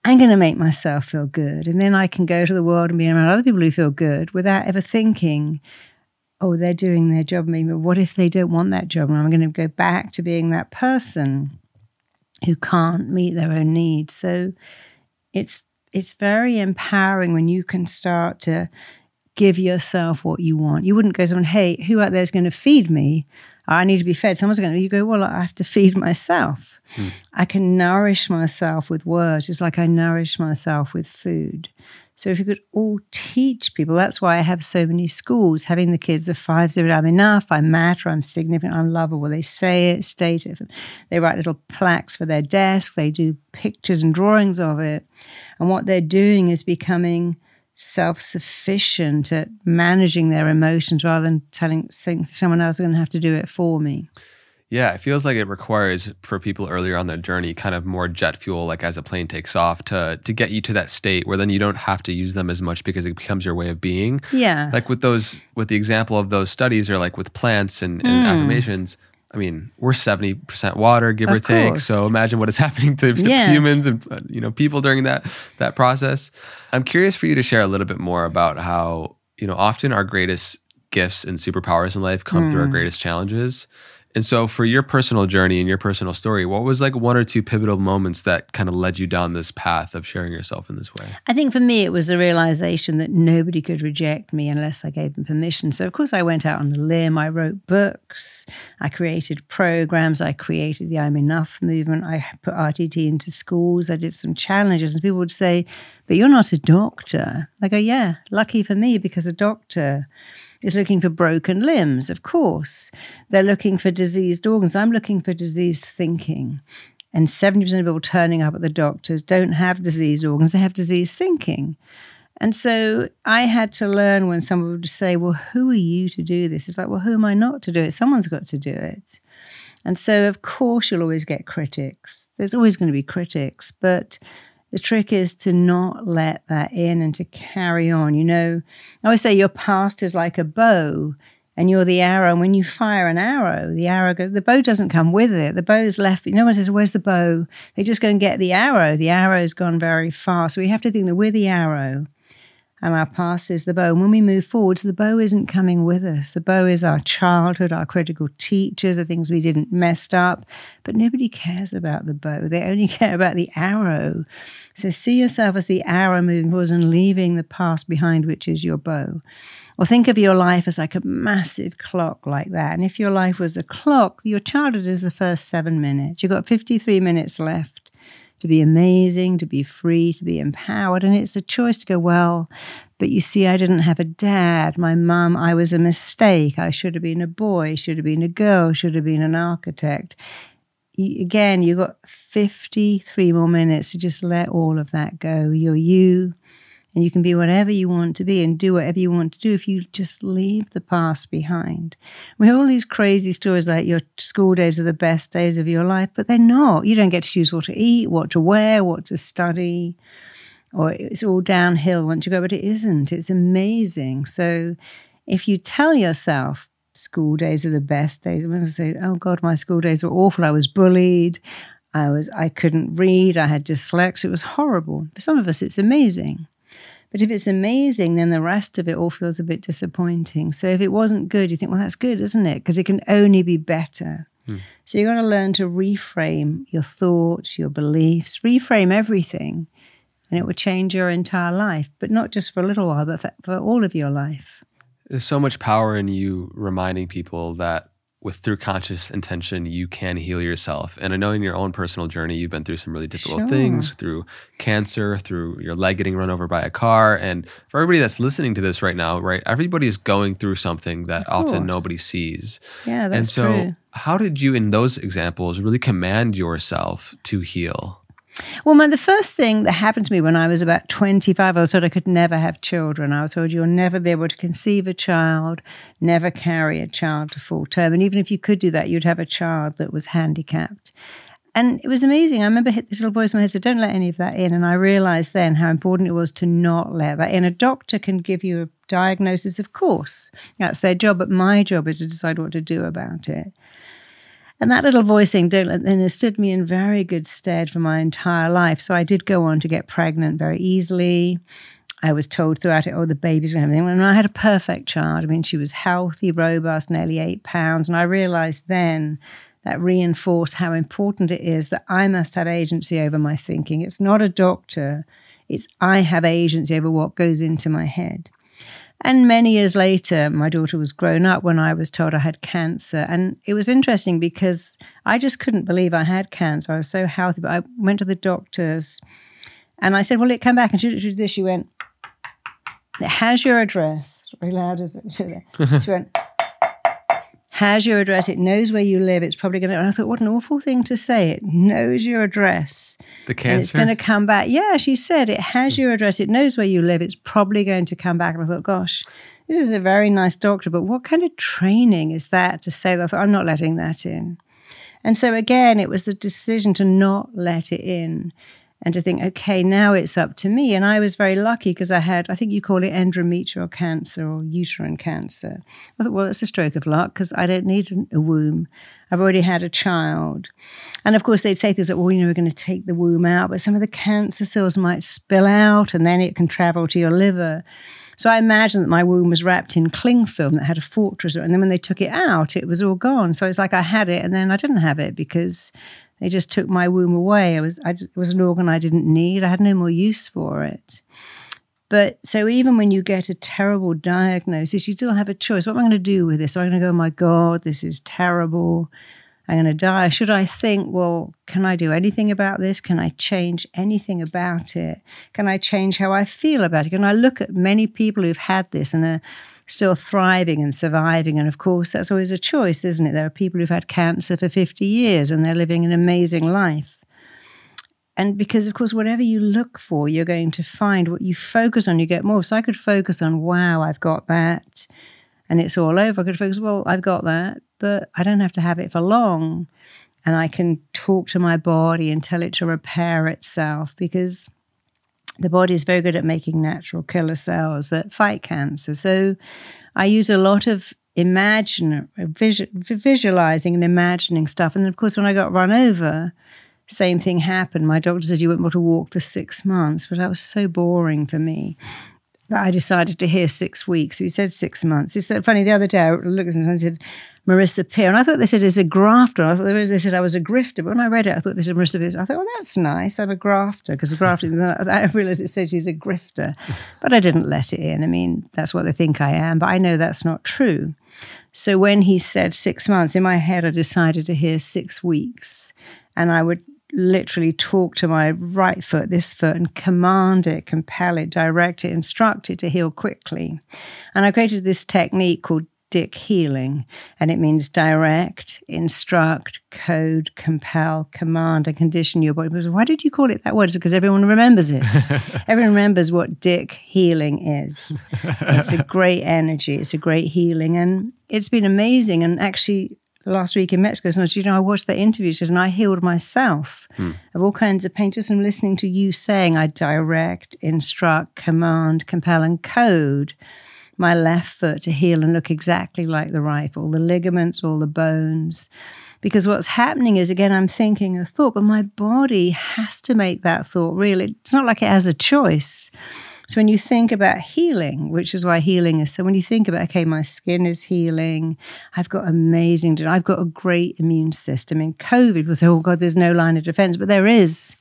I'm going to make myself feel good. And then I can go to the world and be around other people who feel good without ever thinking, oh, they're doing their job. Maybe what if they don't want that job? And I'm going to go back to being that person who can't meet their own needs. So it's it's very empowering when you can start to give yourself what you want. You wouldn't go to someone, hey, who out there is going to feed me? I need to be fed. Someone's going to, you go, well, I have to feed myself. Hmm. I can nourish myself with words, just like I nourish myself with food. So if you could all teach people, that's why I have so many schools, having the kids, the five zero, I'm enough, I matter, I'm significant, I'm lovable. They say it, state it. They write little plaques for their desk, they do pictures and drawings of it. And what they're doing is becoming self sufficient at managing their emotions rather than telling someone else is going to have to do it for me. Yeah, it feels like it requires for people earlier on their journey kind of more jet fuel, like as a plane takes off, to to get you to that state where then you don't have to use them as much because it becomes your way of being. Yeah. Like with those, with the example of those studies, or like with plants and, and mm. affirmations, I mean, we're 70% water, give Of or take. course. So imagine what is happening to, to Yeah. humans and uh, you know people during that that process. I'm curious for you to share a little bit more about how, you know, often our greatest gifts and superpowers in life come through our Hmm. greatest challenges. And so for your personal journey and your personal story, what was like one or two pivotal moments that kind of led you down this path of sharing yourself in this way? I think for me, it was the realization that nobody could reject me unless I gave them permission. So, of course, I went out on a limb. I wrote books. I created programs. I created the I'm Enough movement. I put RTT into schools. I did some challenges. And people would say, But you're not a doctor. I go, Yeah, lucky for me, because a doctor is looking for broken limbs, of course. They're looking for diseased organs. I'm looking for diseased thinking. And 70% of people turning up at the doctors don't have diseased organs, they have diseased thinking. And so I had to learn when someone would say, Well, who are you to do this? It's like, Well, who am I not to do it? Someone's got to do it. And so, of course, you'll always get critics. There's always going to be critics. But the trick is to not let that in and to carry on. You know, I always say your past is like a bow and you're the arrow. And when you fire an arrow, the arrow goes, the bow doesn't come with it. The bow's left. No one says, Where's the bow? They just go and get the arrow. The arrow's gone very far. So we have to think that we're the arrow and our past is the bow. And when we move forwards, the bow isn't coming with us. The bow is our childhood, our critical teachers, the things we didn't messed up. But nobody cares about the bow. They only care about the arrow. So see yourself as the arrow moving forwards and leaving the past behind, which is your bow. Or think of your life as like a massive clock like that. And if your life was a clock, your childhood is the first seven minutes. You've got 53 minutes left to be amazing, to be free, to be empowered. And it's a choice to go, well, but you see, I didn't have a dad. My mum, I was a mistake. I should have been a boy, should have been a girl, should have been an architect. Again, you've got 53 more minutes to just let all of that go. You're you, and you can be whatever you want to be and do whatever you want to do if you just leave the past behind. We have all these crazy stories like your school days are the best days of your life, but they're not. You don't get to choose what to eat, what to wear, what to study, or it's all downhill once you go, but it isn't. It's amazing. So if you tell yourself, school days are the best days, I'm going to say, oh God, my school days were awful. I was bullied. I was I couldn't read. I had dyslexia. It was horrible. For some of us, it's amazing. But if it's amazing, then the rest of it all feels a bit disappointing. So if it wasn't good, you think, well, that's good, isn't it? Because it can only be better. Hmm. So you've got to learn to reframe your thoughts, your beliefs, reframe everything, and it will change your entire life. But not just for a little while, but for, for all of your life. There's so much power in you reminding people that with through conscious intention you can heal yourself. And I know in your own personal journey you've been through some really difficult Sure. things through cancer, through your leg getting run over by a car. And for everybody that's listening to this right now, right, everybody is going through something that Of often nobody sees. Yeah, that's and so true. how did you in those examples really command yourself to heal? Well, my, the first thing that happened to me when I was about 25, I was told I could never have children. I was told you'll never be able to conceive a child, never carry a child to full term. And even if you could do that, you'd have a child that was handicapped. And it was amazing. I remember this little voice in my head said, Don't let any of that in. And I realized then how important it was to not let that in. A doctor can give you a diagnosis, of course. That's their job. But my job is to decide what to do about it. And that little let, then has stood me in very good stead for my entire life. So I did go on to get pregnant very easily. I was told throughout it, oh, the baby's going to have. And I had a perfect child. I mean, she was healthy, robust, nearly eight pounds. And I realized then that reinforced how important it is that I must have agency over my thinking. It's not a doctor, it's I have agency over what goes into my head. And many years later, my daughter was grown up when I was told I had cancer. And it was interesting because I just couldn't believe I had cancer. I was so healthy, but I went to the doctors and I said, Well, it came back. And she did this. She went, It has your address. Very loud, isn't it? She went, Has your address. It knows where you live. It's probably going to. And I thought, What an awful thing to say. It knows your address. The And it's going to come back. Yeah, she said it has hmm. your address. It knows where you live. It's probably going to come back. And I thought, gosh, this is a very nice doctor, but what kind of training is that to say that? I thought, I'm not letting that in. And so again, it was the decision to not let it in. And to think, okay, now it's up to me. And I was very lucky because I had, I think you call it endometrial cancer or uterine cancer. I thought, well, it's a stroke of luck because I don't need a womb. I've already had a child. And of course, they'd say things like, well, you know, we're going to take the womb out, but some of the cancer cells might spill out and then it can travel to your liver. So I imagine that my womb was wrapped in cling film that had a fortress. And then when they took it out, it was all gone. So it's like I had it and then I didn't have it because they just took my womb away. It was, I, it was an organ I didn't need. I had no more use for it. But so even when you get a terrible diagnosis, you still have a choice. What am I going to do with this? Am I going to go, oh my God, this is terrible. I'm going to die. Should I think, well, can I do anything about this? Can I change anything about it? Can I change how I feel about it? Can I look at many people who've had this and are still thriving and surviving. And of course, that's always a choice, isn't it? There are people who've had cancer for 50 years and they're living an amazing life. And because, of course, whatever you look for, you're going to find what you focus on, you get more. So I could focus on, wow, I've got that, and it's all over. I could focus, well, I've got that, but I don't have to have it for long. And I can talk to my body and tell it to repair itself because the body is very good at making natural killer cells that fight cancer. So I use a lot of imagine, visualizing and imagining stuff. And of course, when I got run over, same thing happened. My doctor said you be able to walk for six months, but that was so boring for me that I decided to hear six weeks. He said six months. It's so funny. The other day I looked at and said, Marisa Peer. And I thought they said it's a grafter. I thought they said I was a grifter. But when I read it, I thought this is Marisa Peer. I thought, well, that's nice. I'm a grafter because a grafter, I realized it said she's a grifter. But I didn't let it in. I mean, that's what they think I am. But I know that's not true. So when he said six months, in my head, I decided to hear six weeks. And I would literally talk to my right foot, this foot, and command it, compel it, direct it, instruct it to heal quickly. And I created this technique called Dick healing, and it means direct, instruct, code, compel, command, and condition your body. Why did you call it that word? because everyone remembers it. everyone remembers what Dick healing is. it's a great energy. It's a great healing, and it's been amazing. And actually, last week in Mexico, so you know, I watched that interview said, and I healed myself hmm. of all kinds of pain just from listening to you saying I direct, instruct, command, compel, and code my left foot to heal and look exactly like the right, all the ligaments, all the bones. Because what's happening is, again, I'm thinking a thought, but my body has to make that thought real. It's not like it has a choice. So when you think about healing, which is why healing is so, when you think about, okay, my skin is healing, I've got amazing, I've got a great immune system. In COVID, was oh God, there's no line of defense, but there is.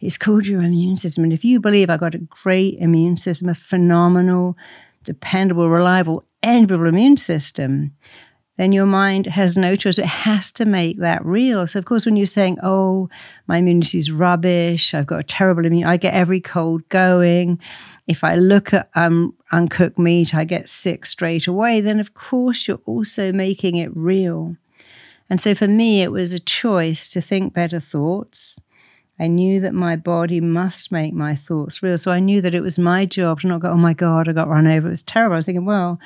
It's called your immune system. And if you believe I've got a great immune system, a phenomenal dependable, reliable, enviable immune system, then your mind has no choice. It has to make that real. So, of course, when you're saying, oh, my immunity is rubbish, I've got a terrible immune, I get every cold going. If I look at um, uncooked meat, I get sick straight away, then of course you're also making it real. And so for me, it was a choice to think better thoughts, I knew that my body must make my thoughts real. So I knew that it was my job to not go, oh my God, I got run over. It was terrible. I was thinking, well,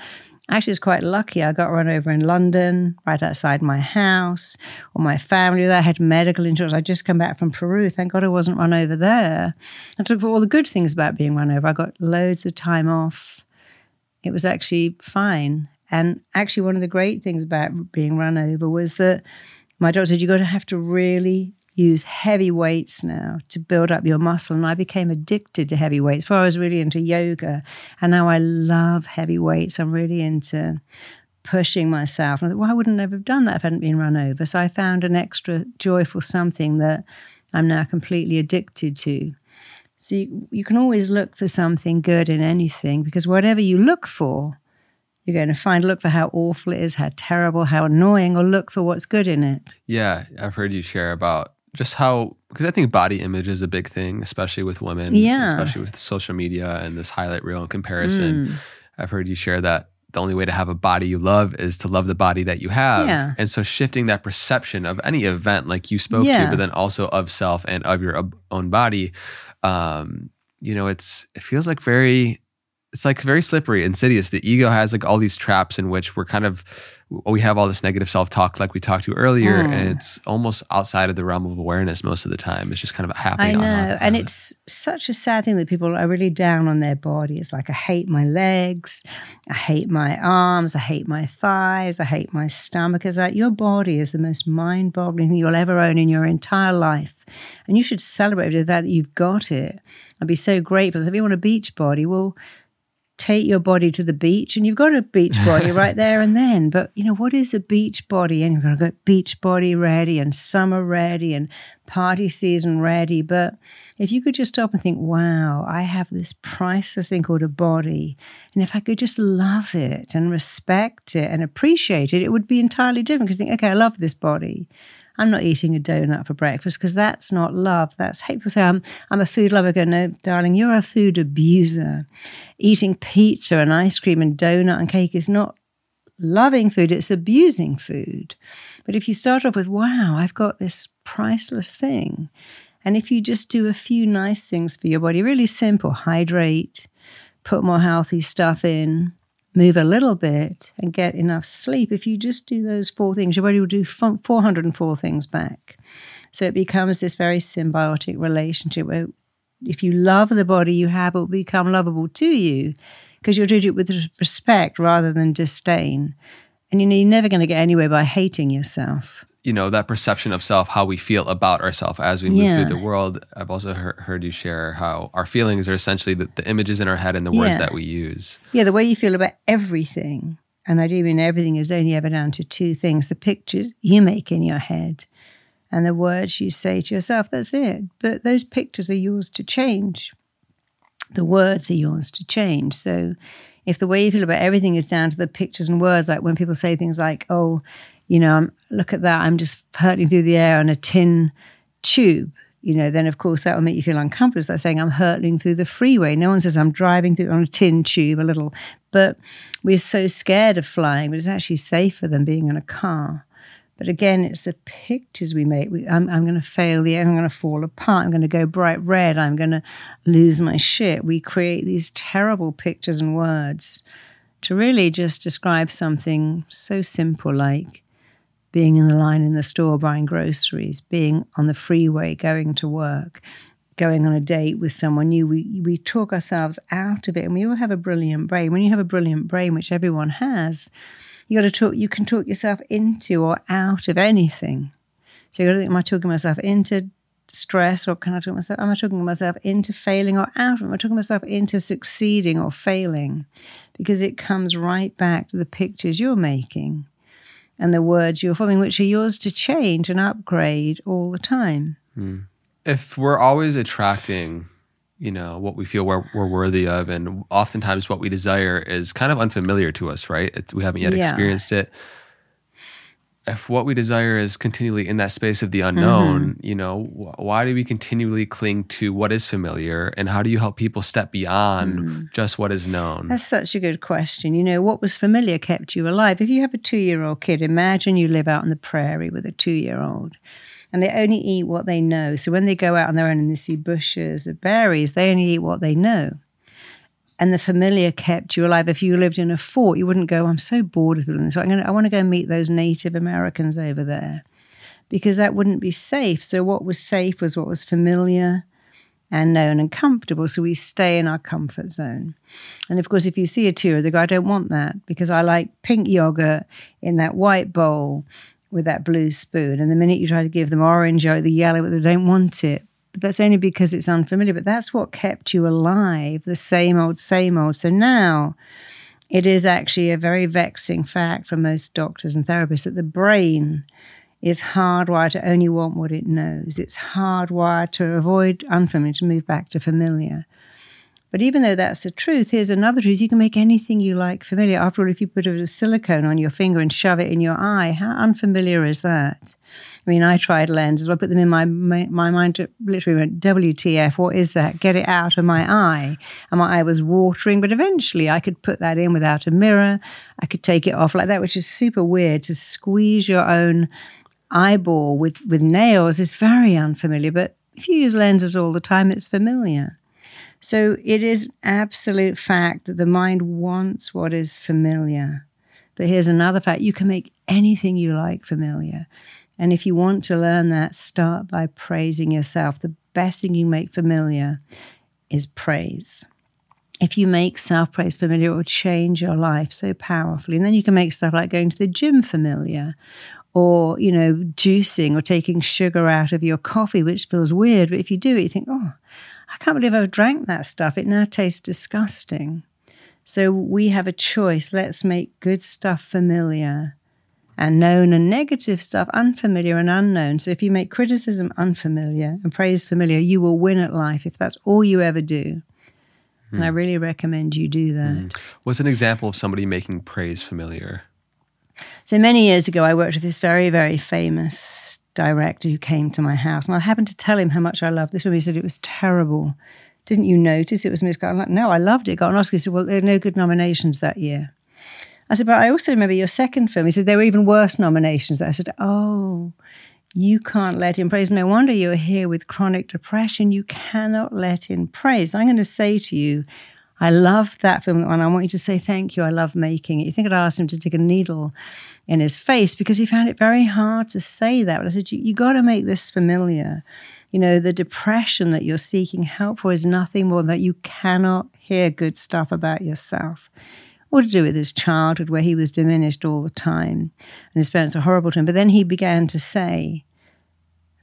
actually, it's quite lucky. I got run over in London, right outside my house, or my family there. Had medical insurance. I just come back from Peru. Thank God I wasn't run over there. I took all the good things about being run over. I got loads of time off. It was actually fine. And actually, one of the great things about being run over was that my doctor said, you're going to have to really use heavy weights now to build up your muscle. And I became addicted to heavy weights. Before I was really into yoga, and now I love heavy weights. I'm really into pushing myself. And I thought, well, I wouldn't have done that if I hadn't been run over. So I found an extra joyful something that I'm now completely addicted to. So you, you can always look for something good in anything because whatever you look for, you're going to find look for how awful it is, how terrible, how annoying, or look for what's good in it. Yeah, I've heard you share about just how because I think body image is a big thing, especially with women, yeah, especially with social media and this highlight reel and comparison. Mm. I've heard you share that the only way to have a body you love is to love the body that you have. Yeah. And so shifting that perception of any event like you spoke yeah. to, but then also of self and of your own body, um, you know, it's it feels like very it's like very slippery, insidious. The ego has like all these traps in which we're kind of we have all this negative self talk, like we talked to earlier, mm. and it's almost outside of the realm of awareness most of the time. It's just kind of happening. I know, and it's such a sad thing that people are really down on their body. It's like I hate my legs, I hate my arms, I hate my thighs, I hate my stomach. Is like your body is the most mind-boggling thing you'll ever own in your entire life, and you should celebrate the fact that you've got it. I'd be so grateful. So if you want a beach body, well take your body to the beach and you've got a beach body right there and then. But, you know, what is a beach body? And you've got to get beach body ready and summer ready and party season ready. But if you could just stop and think, wow, I have this priceless thing called a body. And if I could just love it and respect it and appreciate it, it would be entirely different. Because you think, okay, I love this body. I'm not eating a donut for breakfast because that's not love. That's hate. People say, I'm, I'm a food lover. I go, no, darling, you're a food abuser. Eating pizza and ice cream and donut and cake is not loving food, it's abusing food. But if you start off with, wow, I've got this priceless thing. And if you just do a few nice things for your body, really simple hydrate, put more healthy stuff in, move a little bit and get enough sleep, if you just do those four things, your body will do 404 things back. So it becomes this very symbiotic relationship where if you love the body you have, it will become lovable to you because you'll do it with respect rather than disdain. And you know, you're never going to get anywhere by hating yourself you know that perception of self how we feel about ourselves as we move yeah. through the world. I've also heard, heard, you share how our feelings are essentially the, the images in our head and the words yeah. that we use. Yeah the way you feel about everything and i do mean everything is only ever down to two things the pictures you make in your head and the words you say to yourself that's it. But those pictures are yours to change. The words are yours to change. So if the way you feel about everything is down to the pictures and words like when people say things like oh you know, look at that, I'm just hurtling through the air on a tin tube, you know, then of course that will make you feel uncomfortable. It's like saying I'm hurtling through the freeway. No one says I'm driving through on a tin tube a little, but we're so scared of flying, but it's actually safer than being in a car. But again, it's the pictures we make. We, I'm, I'm going to fail the I'm going to fall apart. I'm going to go bright red. I'm going to lose my shit. We create these terrible pictures and words to really just describe something so simple like being in the line in the store buying groceries, being on the freeway going to work, going on a date with someone new. We, we talk ourselves out of it, and we all have a brilliant brain. When you have a brilliant brain, which everyone has, you got to talk. You can talk yourself into or out of anything. So you got to think: Am I talking myself into stress, or can I talk myself? Am I talking myself into failing or out? Of am I talking myself into succeeding or failing? Because it comes right back to the pictures you're making and the words you're forming, which are yours to change and upgrade all the time. Mm. If we're always attracting, you know, what we feel we're, we're, worthy of, and oftentimes what we desire is kind of unfamiliar to us, right? It's, we haven't yet yeah. experienced it if what we desire is continually in that space of the unknown, mm-hmm. you know, why do we continually cling to what is familiar and how do you help people step beyond mm. just what is known? That's such a good question. You know, what was familiar kept you alive. If you have a two year old kid, imagine you live out on the prairie with a two year old and they only eat what they know. So when they go out on their own and they see bushes of berries, they only eat what they know and the familiar kept you alive. If you lived in a fort, you wouldn't go, I'm so bored with building So I'm gonna, I want to go meet those Native Americans over there because that wouldn't be safe. So what was safe was what was familiar and known and comfortable. So we stay in our comfort zone. And of course, if you see a tour, they go, I don't want that because I like pink yogurt in that white bowl with that blue spoon. And the minute you try to give them orange or the yellow, they don't want it but that's only because it's unfamiliar. But that's what kept you alive, the same old, same old. So now it is actually a very vexing fact for most doctors and therapists that the brain is hardwired to only want what it knows. It's hardwired to avoid unfamiliar, to move back to familiar. But even though that's the truth, here's another truth. You can make anything you like familiar. After all, if you put a silicone on your finger and shove it in your eye, how unfamiliar is that? I mean, I tried lenses. I put them in my, my, my mind, literally went, WTF, what is that? Get it out of my eye. And my eye was watering, but eventually I could put that in without a mirror. I could take it off like that, which is super weird to squeeze your own eyeball with, with nails is very unfamiliar. But if you use lenses all the time, it's familiar. So it is absolute fact that the mind wants what is familiar. But here's another fact you can make anything you like familiar. And if you want to learn that, start by praising yourself. The best thing you make familiar is praise. If you make self praise familiar, it will change your life so powerfully. And then you can make stuff like going to the gym familiar or, you know, juicing or taking sugar out of your coffee, which feels weird. But if you do it, you think, oh, I can't believe I drank that stuff. It now tastes disgusting. So we have a choice. Let's make good stuff familiar and known and negative stuff unfamiliar and unknown. So if you make criticism unfamiliar and praise familiar, you will win at life if that's all you ever do. Mm. And I hmm. really recommend you do that. Mm. What's an example of somebody making praise familiar? So many years ago, I worked with this very, very famous director who came to my house, and I happened to tell him how much I loved this movie. He said it was terrible. Didn't you notice it was missed? I'm like, no, I loved it. Got an Oscar. He said, well, there are no good nominations that year. I said, but I also remember your second film. He said, there were even worse nominations. I said, oh, you can't let in praise. No wonder you're here with chronic depression. You cannot let in praise. I'm going to say to you, I love that film, and I want you to say thank you. I love making it. You think I'd asked him to stick a needle in his face because he found it very hard to say that. But I said, you, you got to make this familiar. You know, the depression that you're seeking help for is nothing more than that you cannot hear good stuff about yourself or to do with his childhood where he was diminished all the time and his parents were horrible to him. But then he began to say,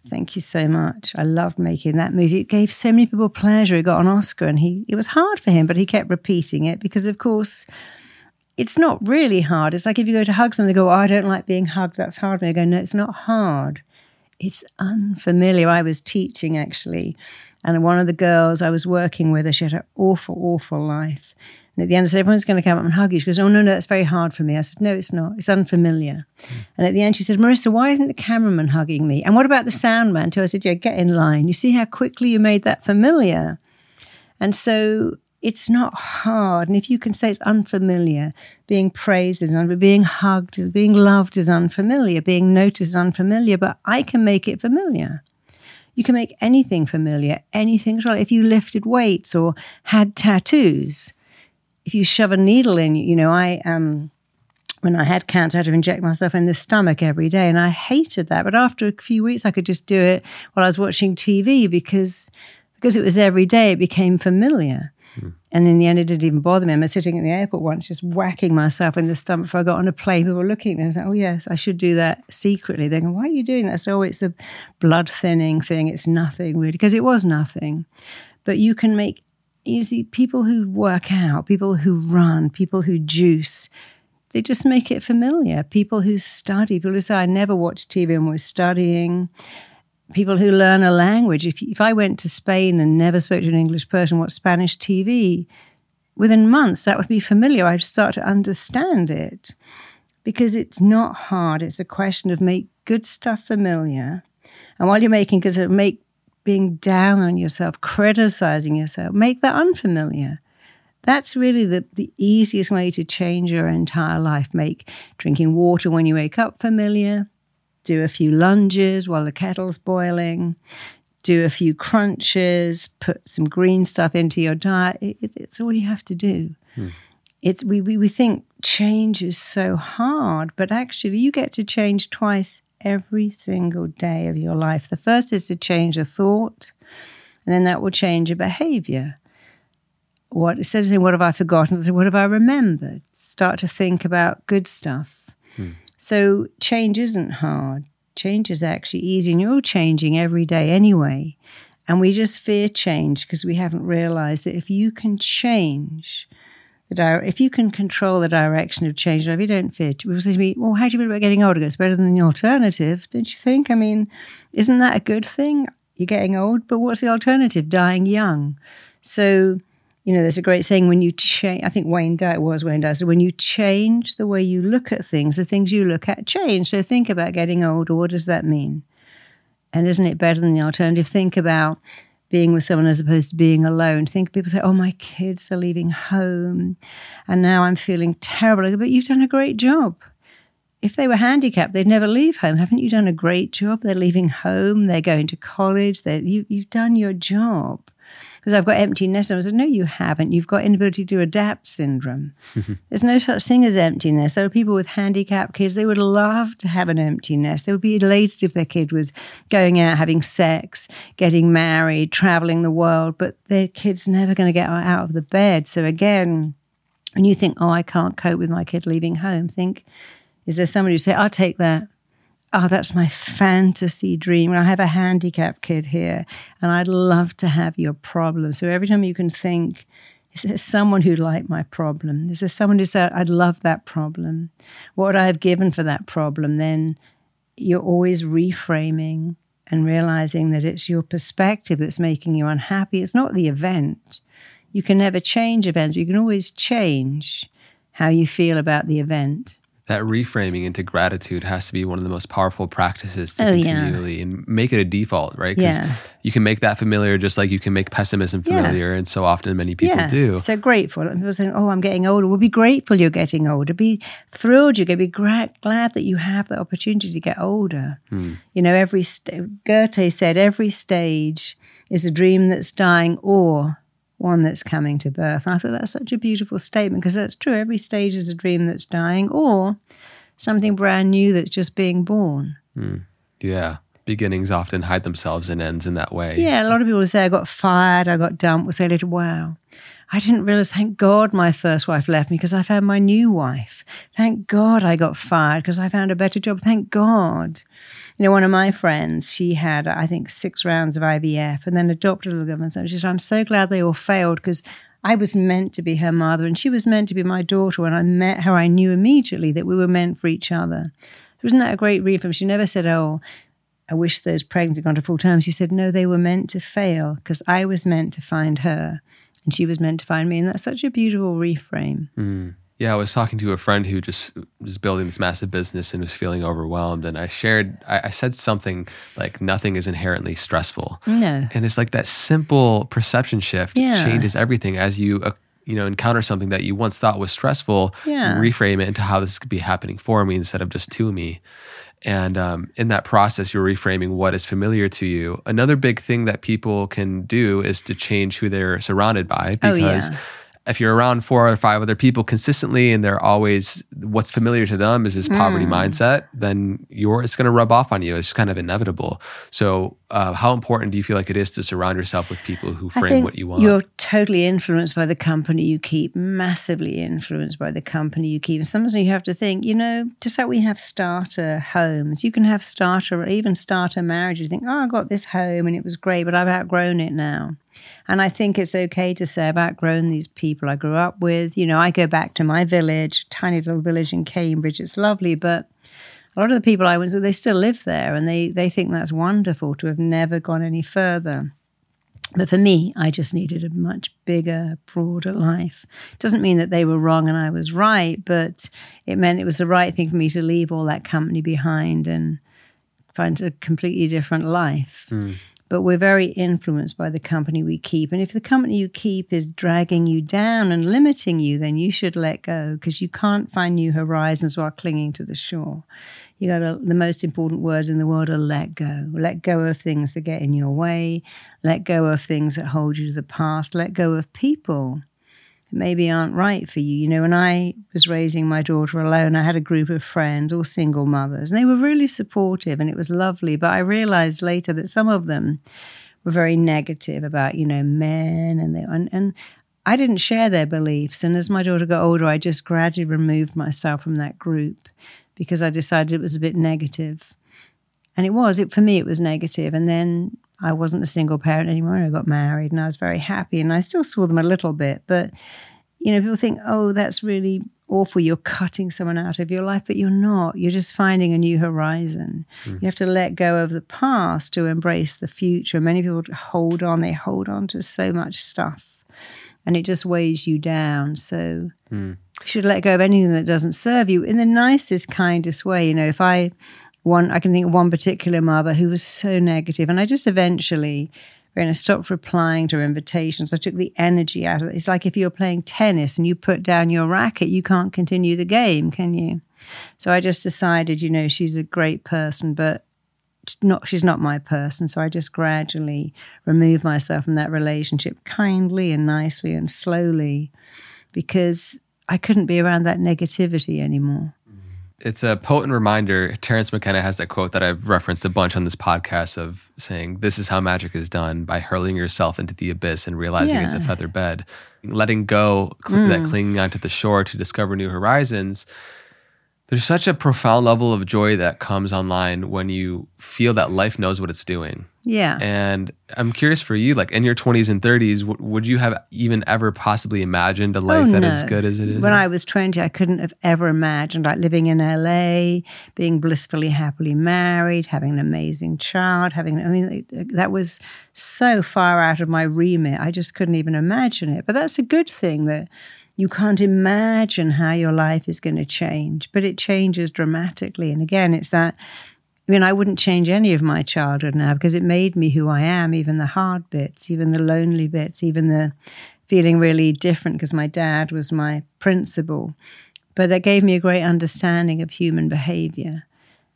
Thank you so much. I loved making that movie. It gave so many people pleasure. It got an Oscar and he it was hard for him, but he kept repeating it because of course it's not really hard. It's like if you go to hug someone, they go, oh, I don't like being hugged, that's hard. And I go, No, it's not hard. It's unfamiliar. I was teaching actually, and one of the girls I was working with, she had an awful, awful life. And at the end, I said, everyone's going to come up and hug you. She goes, oh, no, no, that's very hard for me. I said, no, it's not. It's unfamiliar. Mm. And at the end, she said, Marisa, why isn't the cameraman hugging me? And what about the sound man too? I said, yeah, get in line. You see how quickly you made that familiar? And so it's not hard. And if you can say it's unfamiliar, being praised is unfamiliar, being hugged is being loved is unfamiliar, being noticed is unfamiliar, but I can make it familiar. You can make anything familiar, anything. If you lifted weights or had tattoos, if you shove a needle in, you know, I um, when I had cancer, I had to inject myself in the stomach every day, and I hated that. But after a few weeks, I could just do it while I was watching TV because because it was every day. It became familiar. Hmm. And in the end, it didn't even bother me. I was sitting at the airport once, just whacking myself in the stomach before I got on a plane. People were looking at me. I was like, oh, yes, I should do that secretly. They're going, why are you doing that? So, oh, it's a blood thinning thing. It's nothing really, because it was nothing. But you can make you see, people who work out, people who run, people who juice, they just make it familiar. People who study, people who say, I never watched TV and was studying. People who learn a language. If, if I went to Spain and never spoke to an English person, watched Spanish TV, within months that would be familiar. I'd start to understand it because it's not hard. It's a question of make good stuff familiar. And while you're making, because make being down on yourself, criticizing yourself, make that unfamiliar. That's really the, the easiest way to change your entire life. Make drinking water when you wake up familiar, do a few lunges while the kettle's boiling, do a few crunches, put some green stuff into your diet. It, it, it's all you have to do. Hmm. It's, we, we, we think change is so hard, but actually, you get to change twice every single day of your life. The first is to change a thought, and then that will change a behavior. What instead of saying, What have I forgotten? Say, What have I remembered? Start to think about good stuff. Hmm. So change isn't hard. Change is actually easy, and you're changing every day anyway. And we just fear change because we haven't realized that if you can change, the di- if you can control the direction of change, if you don't fit, people say to me, "Well, how do you feel about getting older? It's better than the alternative, don't you think? I mean, isn't that a good thing? You're getting old, but what's the alternative? Dying young." So, you know, there's a great saying: when you change, I think Wayne Dyer was Wayne Dyer. So when you change the way you look at things, the things you look at change. So think about getting older. What does that mean? And isn't it better than the alternative? Think about being with someone as opposed to being alone. Think people say, "Oh, my kids are leaving home, and now I'm feeling terrible." But you've done a great job. If they were handicapped, they'd never leave home. Haven't you done a great job? They're leaving home. They're going to college. They're, you, you've done your job. Because I've got empty nest. And I said, no, you haven't. You've got inability to adapt syndrome. There's no such thing as empty nest. There are people with handicapped kids. They would love to have an empty nest. They would be elated if their kid was going out, having sex, getting married, traveling the world, but their kid's never going to get out of the bed. So again, when you think, oh, I can't cope with my kid leaving home, think, is there somebody who say, I'll take that? Oh, that's my fantasy dream. I have a handicapped kid here, and I'd love to have your problem. So every time you can think, is there someone who'd like my problem? Is there someone who said, I'd love that problem? What would I have given for that problem? Then you're always reframing and realizing that it's your perspective that's making you unhappy. It's not the event. You can never change events. You can always change how you feel about the event that reframing into gratitude has to be one of the most powerful practices to oh, continually yeah. and make it a default, right? Because yeah. you can make that familiar just like you can make pessimism familiar. Yeah. And so often many people yeah. do. So grateful. And People saying, Oh, I'm getting older. Well, be grateful you're getting older. Be thrilled you're going to be gra- glad that you have the opportunity to get older. Hmm. You know, every st- Goethe said, every stage is a dream that's dying or one that's coming to birth. And I thought that's such a beautiful statement because that's true. Every stage is a dream that's dying or something brand new that's just being born. Mm. Yeah. Beginnings often hide themselves in ends in that way. Yeah. A lot of people say, I got fired, I got dumped, will say later, wow. I didn't realize, thank God my first wife left me because I found my new wife. Thank God I got fired because I found a better job. Thank God. You know, one of my friends, she had, I think, six rounds of IVF and then adopted a little girl. So she said, I'm so glad they all failed because I was meant to be her mother and she was meant to be my daughter. When I met her, I knew immediately that we were meant for each other. Wasn't that a great read from? She never said, Oh, I wish those pregnant had gone to full term. She said, No, they were meant to fail because I was meant to find her and she was meant to find me. And that's such a beautiful reframe. Mm. Yeah, I was talking to a friend who just was building this massive business and was feeling overwhelmed. And I shared, I, I, said something like, nothing is inherently stressful. No. And it's like that simple perception shift yeah. changes everything as you, uh, you know, encounter something that you once thought was stressful, yeah. reframe it into how this could be happening for me instead of just to me. And um, in that process, you're reframing what is familiar to you. Another big thing that people can do is to change who they're surrounded by because. Oh, yeah if you're around four or five other people consistently and they're always what's familiar to them is this poverty mm. mindset, then you're it's going to rub off on you. It's kind of inevitable. So, uh, how important do you feel like it is to surround yourself with people who frame what you want? You're totally influenced by the company you keep, massively influenced by the company you keep. And sometimes you have to think, you know, just like we have starter homes, you can have starter, or even starter marriage. You think, oh, I got this home and it was great, but I've outgrown it now. And I think it's okay to say I've outgrown these people I grew up with. You know, I go back to my village, tiny little village in Cambridge. It's lovely, but a lot of the people I went to, they still live there and they, they think that's wonderful to have never gone any further. But for me, I just needed a much bigger, broader life. Doesn't mean that they were wrong and I was right, but it meant it was the right thing for me to leave all that company behind and find a completely different life. Mm but we're very influenced by the company we keep. And if the company you keep is dragging you down and limiting you, then you should let go because you can't find new horizons while clinging to the shore. You got to, the most important words in the world are let go. Let go of things that get in your way. Let go of things that hold you to the past. Let go of people that maybe aren't right for you. You know, when I was raising my daughter alone, I had a group of friends, all single mothers, and they were really supportive and it was lovely. But I realized later that some of them were very negative about, you know, men and they and, and I didn't share their beliefs. And as my daughter got older, I just gradually removed myself from that group because I decided it was a bit negative. And it was, it, for me, it was negative. And then I wasn't a single parent anymore. I got married and I was very happy and I still saw them a little bit. But, you know, people think, oh, that's really awful. You're cutting someone out of your life, but you're not. You're just finding a new horizon. Mm. You have to let go of the past to embrace the future. Many people hold on, they hold on to so much stuff and it just weighs you down. So, mm. You should let go of anything that doesn't serve you in the nicest, kindest way. You know, if I, one I can think of one particular mother who was so negative, and I just eventually when I stopped replying to her invitations. I took the energy out of it. It's like if you're playing tennis and you put down your racket, you can't continue the game, can you? So I just decided, you know, she's a great person, but not she's not my person. So I just gradually removed myself from that relationship kindly and nicely and slowly because I couldn't be around that negativity anymore. It's a potent reminder. Terence McKenna has that quote that I've referenced a bunch on this podcast of saying, This is how magic is done by hurling yourself into the abyss and realizing yeah. it's a feather bed. Letting go, cl- mm. that clinging onto the shore to discover new horizons there's such a profound level of joy that comes online when you feel that life knows what it's doing. Yeah. And I'm curious for you, like in your 20s and 30s, w- would you have even ever possibly imagined a oh, life oh, that no. is good as it is? When I was 20, I couldn't have ever imagined like living in LA, being blissfully happily married, having an amazing child, having, I mean, that was so far out of my remit. I just couldn't even imagine it. But that's a good thing that you can't imagine how your life is going to change, but it changes dramatically. And again, it's that. I mean, I wouldn't change any of my childhood now because it made me who I am, even the hard bits, even the lonely bits, even the feeling really different because my dad was my principal. But that gave me a great understanding of human behavior.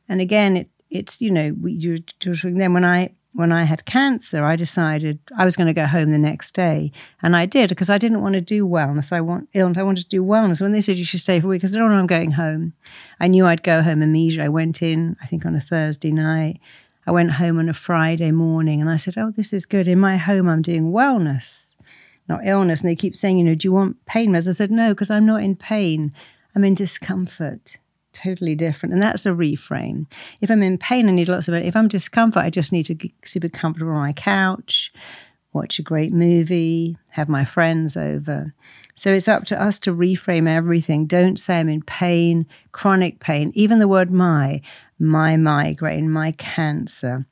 And again, it, it's, you know, we, you're talking then when I when I had cancer, I decided I was going to go home the next day, and I did because I didn't want to do wellness. I want illness. I wanted to do wellness. When they said you should stay for a week, I said, "Oh no, I'm going home." I knew I'd go home immediately. I went in, I think, on a Thursday night. I went home on a Friday morning, and I said, "Oh, this is good. In my home, I'm doing wellness, not illness." And they keep saying, "You know, do you want pain meds?" I said, "No, because I'm not in pain. I'm in discomfort." Totally different. And that's a reframe. If I'm in pain, I need lots of it. If I'm discomfort, I just need to get super comfortable on my couch, watch a great movie, have my friends over. So it's up to us to reframe everything. Don't say I'm in pain, chronic pain, even the word my, my migraine, my cancer,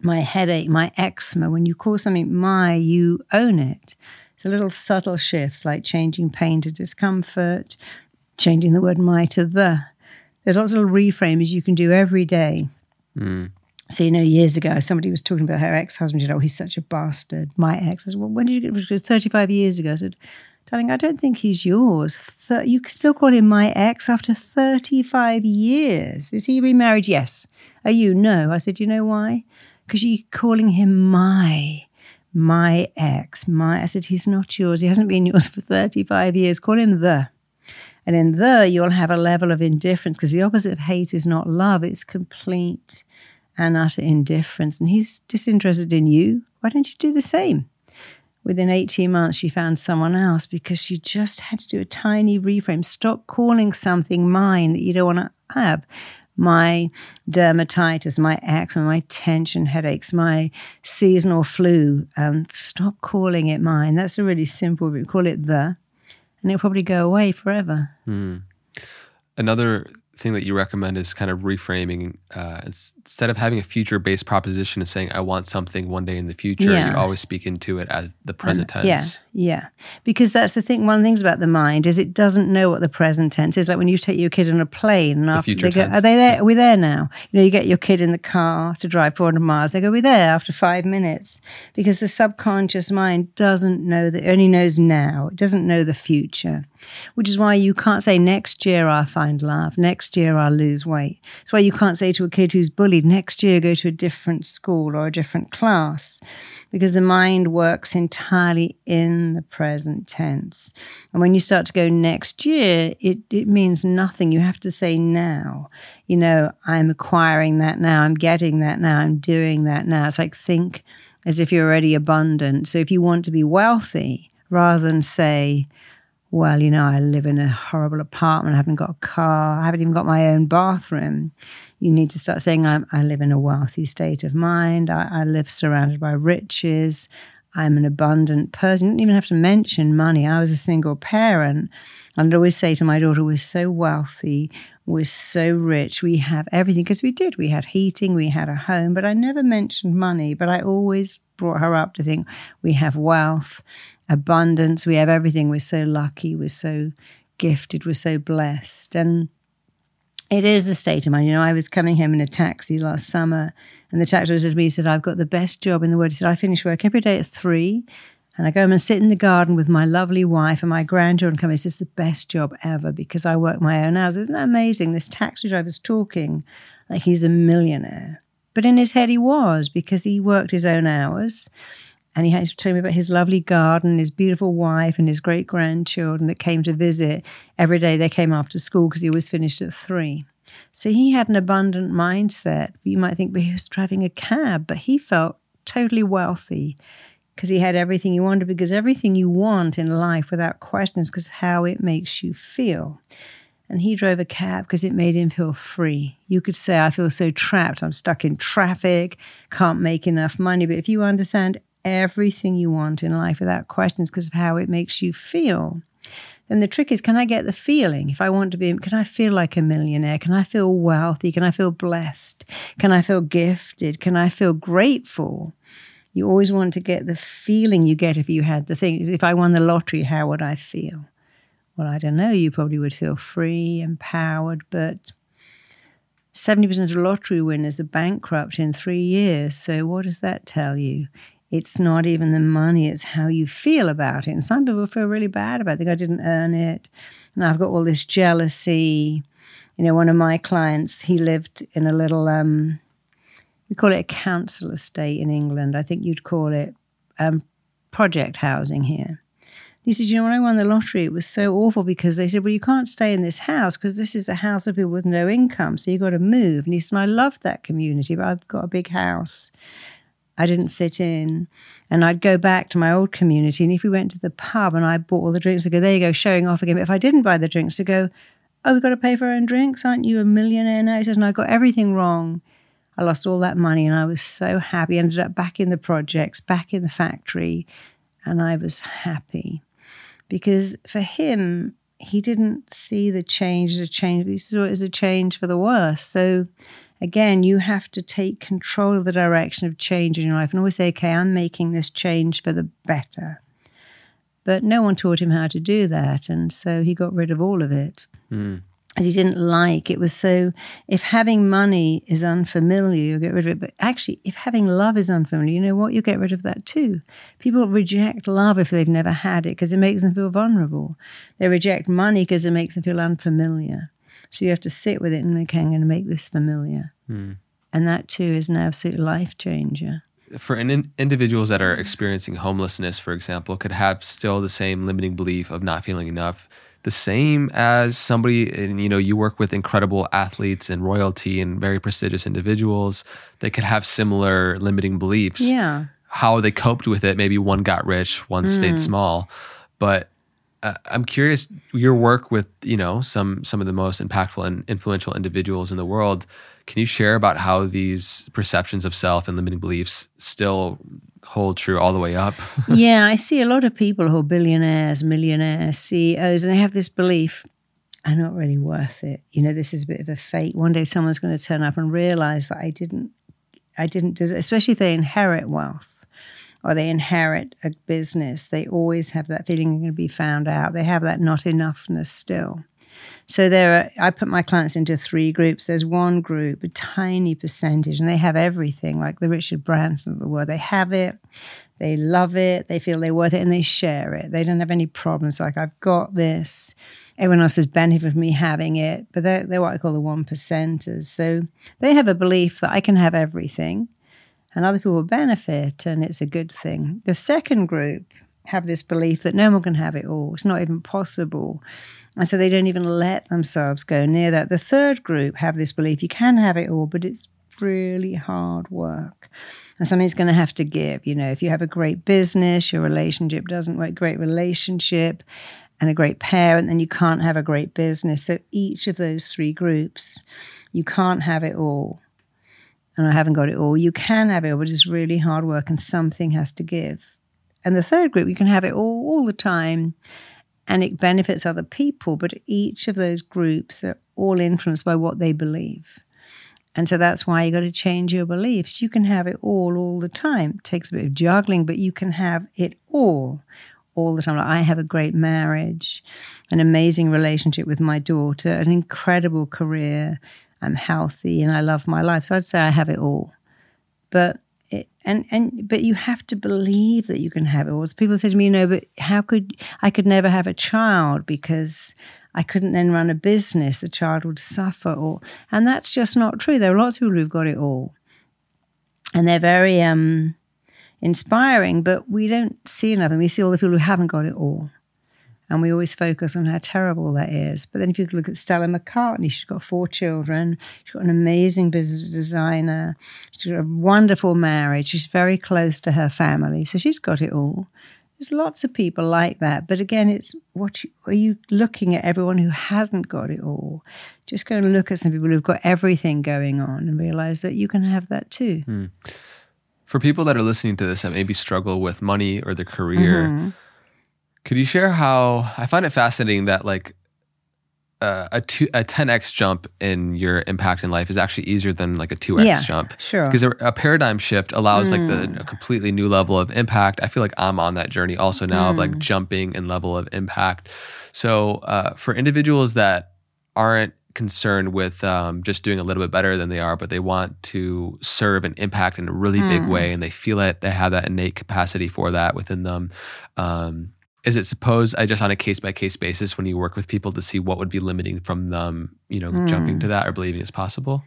my headache, my eczema. When you call something my, you own it. A little subtle shifts like changing pain to discomfort, changing the word my to the. There's lots of little reframes you can do every day. Mm. So, you know, years ago, somebody was talking about her ex husband. You know, he's such a bastard. My ex. I said, well, when did you get 35 years ago? I said, darling, I don't think he's yours. You still call him my ex after 35 years. Is he remarried? Yes. Are you? No. I said, you know why? Because you're calling him my my ex, my. I said, he's not yours. He hasn't been yours for 35 years. Call him the. And in the, you'll have a level of indifference because the opposite of hate is not love, it's complete and utter indifference. And he's disinterested in you. Why don't you do the same? Within 18 months, she found someone else because she just had to do a tiny reframe. Stop calling something mine that you don't want to have. My dermatitis, my eczema, my tension headaches, my seasonal flu. Um, stop calling it mine. That's a really simple. We call it the and it'll probably go away forever. Mm. Another thing that you recommend is kind of reframing uh, instead of having a future based proposition and saying i want something one day in the future yeah. you always speak into it as the present tense. yeah yeah. Because that's the thing one of the things about the mind is it doesn't know what the present tense is. Like when you take your kid on a plane and the after they go, are they there? Are we there now? You know you get your kid in the car to drive 400 miles they go we're there after five minutes. Because the subconscious mind doesn't know that only knows now. It doesn't know the future. Which is why you can't say next year I'll find love, next year I'll lose weight. That's why you can't say to a kid who's bullied, next year go to a different school or a different class, because the mind works entirely in the present tense. And when you start to go next year, it, it means nothing. You have to say now, you know, I'm acquiring that now, I'm getting that now, I'm doing that now. It's like think as if you're already abundant. So if you want to be wealthy, rather than say, well, you know, I live in a horrible apartment, I haven't got a car, I haven't even got my own bathroom. You need to start saying, i live in a wealthy state of mind, I, I live surrounded by riches, I'm an abundant person. You don't even have to mention money. I was a single parent. I'd always say to my daughter, We're so wealthy, we're so rich, we have everything. Because we did. We had heating, we had a home, but I never mentioned money. But I always brought her up to think we have wealth abundance. We have everything. We're so lucky. We're so gifted. We're so blessed. And it is the state of mind. You know, I was coming home in a taxi last summer, and the taxi driver said to me, he said, I've got the best job in the world. He said, I finish work every day at three, and I go home and sit in the garden with my lovely wife and my grandchildren come. It's just the best job ever because I work my own hours. Isn't that amazing? This taxi driver's talking like he's a millionaire. But in his head, he was because he worked his own hours. And he had to tell me about his lovely garden, his beautiful wife, and his great grandchildren that came to visit. Every day they came after school because he always finished at three. So he had an abundant mindset. You might think, but he was driving a cab, but he felt totally wealthy because he had everything he wanted. Because everything you want in life, without question, is because how it makes you feel. And he drove a cab because it made him feel free. You could say, I feel so trapped. I'm stuck in traffic, can't make enough money. But if you understand everything you want in life without questions because of how it makes you feel, And the trick is can I get the feeling? If I want to be, can I feel like a millionaire? Can I feel wealthy? Can I feel blessed? Can I feel gifted? Can I feel grateful? You always want to get the feeling you get if you had the thing. If I won the lottery, how would I feel? well, I don't know, you probably would feel free, empowered, but 70% of lottery winners are bankrupt in three years. So, what does that tell you? It's not even the money, it's how you feel about it. And some people feel really bad about it. I didn't earn it. And I've got all this jealousy. You know, one of my clients, he lived in a little, um, we call it a council estate in England. I think you'd call it um, project housing here. He said, You know, when I won the lottery, it was so awful because they said, Well, you can't stay in this house because this is a house of people with no income. So you've got to move. And he said, I loved that community, but I've got a big house. I didn't fit in. And I'd go back to my old community. And if we went to the pub and I bought all the drinks, I'd go, There you go, showing off again. But if I didn't buy the drinks, I'd go, Oh, we've got to pay for our own drinks. Aren't you a millionaire now? He says, And I got everything wrong. I lost all that money and I was so happy. Ended up back in the projects, back in the factory, and I was happy because for him, he didn't see the change as a change. He saw it as a change for the worse. So again, you have to take control of the direction of change in your life and always say, okay, I'm making this change for the better. But no one taught him how to do that. And so he got rid of all of it. Mm and he didn't like. It was so, if having money is unfamiliar, you'll get rid of it. But actually, if having love is unfamiliar, you know what? You'll get rid of that too. People reject love if they've never had it because it makes them feel vulnerable. They reject money because it makes them feel unfamiliar. So you have to sit with it and okay, I'm going to make this familiar. Hmm. And that too is an absolute life changer for in- individuals that are experiencing homelessness, for example, could have still the same limiting belief of not feeling enough the same as somebody and you know you work with incredible athletes and royalty and very prestigious individuals that could have similar limiting beliefs yeah how they coped with it maybe one got rich one mm. stayed small but uh, i'm curious your work with you know some some of the most impactful and influential individuals in the world can you share about how these perceptions of self and limiting beliefs still hold true all the way up. yeah, I see a lot of people who are billionaires, millionaires, CEOs, and they have this belief I'm not really worth it. You know, this is a bit of a fate. One day someone's going to turn up and realize that I didn't, I didn't especially if they inherit wealth or they inherit a business. They always have that feeling they're going to be found out. They have that not enoughness still. So there are, I put my clients into three groups. There's one group, a tiny percentage, and they have everything, like the Richard Branson of the world. They have it, they love it, they feel they're worth it, and they share it. They don't have any problems. Like, I've got this. Everyone else has benefited from me having it, but they're, they're what I call the one percenters. So they have a belief that I can have everything and other people benefit, and it's a good thing. The second group have this belief that no one can have it all. It's not even possible. And so they don't even let themselves go near that. The third group have this belief you can have it all, but it's really hard work. And something's going to have to give. You know, if you have a great business, your relationship doesn't work, great relationship, and a great parent, then you can't have a great business. So each of those three groups, you can't have it all. And I haven't got it all. You can have it all, but it's really hard work and something has to give. And the third group, you can have it all all the time and it benefits other people, but each of those groups are all influenced by what they believe. And so that's why you got to change your beliefs. You can have it all all the time. It takes a bit of juggling, but you can have it all all the time. Like I have a great marriage, an amazing relationship with my daughter, an incredible career. I'm healthy and I love my life. So I'd say I have it all. But it, and and but you have to believe that you can have it. all. people say to me, you know, but how could I could never have a child because I couldn't then run a business. The child would suffer, or and that's just not true. There are lots of people who've got it all, and they're very um, inspiring, but we don't see enough. And we see all the people who haven't got it all. And we always focus on how terrible that is. But then if you look at Stella McCartney, she's got four children. She's got an amazing business designer. She's got a wonderful marriage. She's very close to her family. So she's got it all. There's lots of people like that. But again, it's what you, are you looking at everyone who hasn't got it all? Just go and look at some people who've got everything going on and realize that you can have that too. Hmm. For people that are listening to this that maybe struggle with money or their career, mm-hmm. Could you share how I find it fascinating that like uh, a two a 10x jump in your impact in life is actually easier than like a 2x yeah, jump. Sure. Because a, a, paradigm shift allows mm. like the mm. a completely new level of impact. I feel like I'm on that journey also now mm. of like mm. jumping in level of impact. So uh, for individuals that aren't concerned with um, just doing a little bit better than they are, but they want to serve and impact in a really mm. big way, and they feel it, they have that innate capacity for that within them. Um, is it supposed I just on a case by case basis when you work with people to see what would be limiting from them, you know, mm. jumping to that or believing it's possible?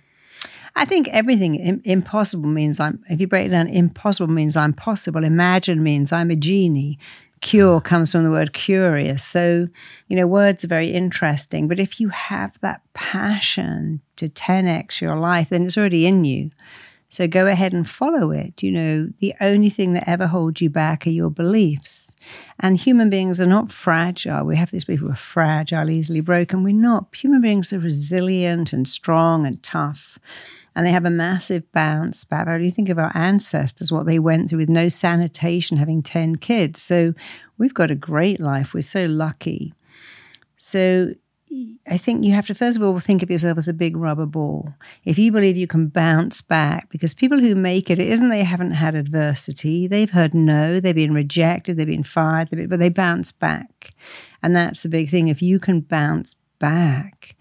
I think everything impossible means I'm. If you break it down, impossible means I'm possible. Imagine means I'm a genie. Cure comes from the word curious. So, you know, words are very interesting. But if you have that passion to 10x your life, then it's already in you. So go ahead and follow it. You know, the only thing that ever holds you back are your beliefs. And human beings are not fragile. We have these people we're fragile, easily broken. We're not. Human beings are resilient and strong and tough. And they have a massive bounce back. You think of our ancestors, what they went through with no sanitation, having 10 kids? So we've got a great life. We're so lucky. So I think you have to first of all think of yourself as a big rubber ball. If you believe you can bounce back, because people who make it, it isn't they haven't had adversity. They've heard no, they've been rejected, they've been fired, they've been, but they bounce back. And that's the big thing. If you can bounce back,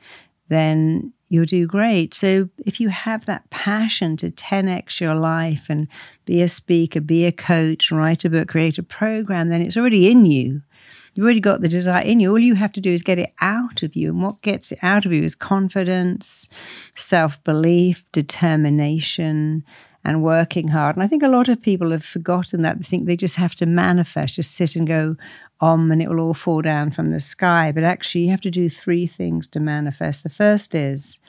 then you'll do great. So if you have that passion to 10x your life and be a speaker, be a coach, write a book, create a program, then it's already in you. You've already got the desire in you. All you have to do is get it out of you. And what gets it out of you is confidence, self belief, determination, and working hard. And I think a lot of people have forgotten that. They think they just have to manifest, just sit and go om, and it will all fall down from the sky. But actually, you have to do three things to manifest. The first is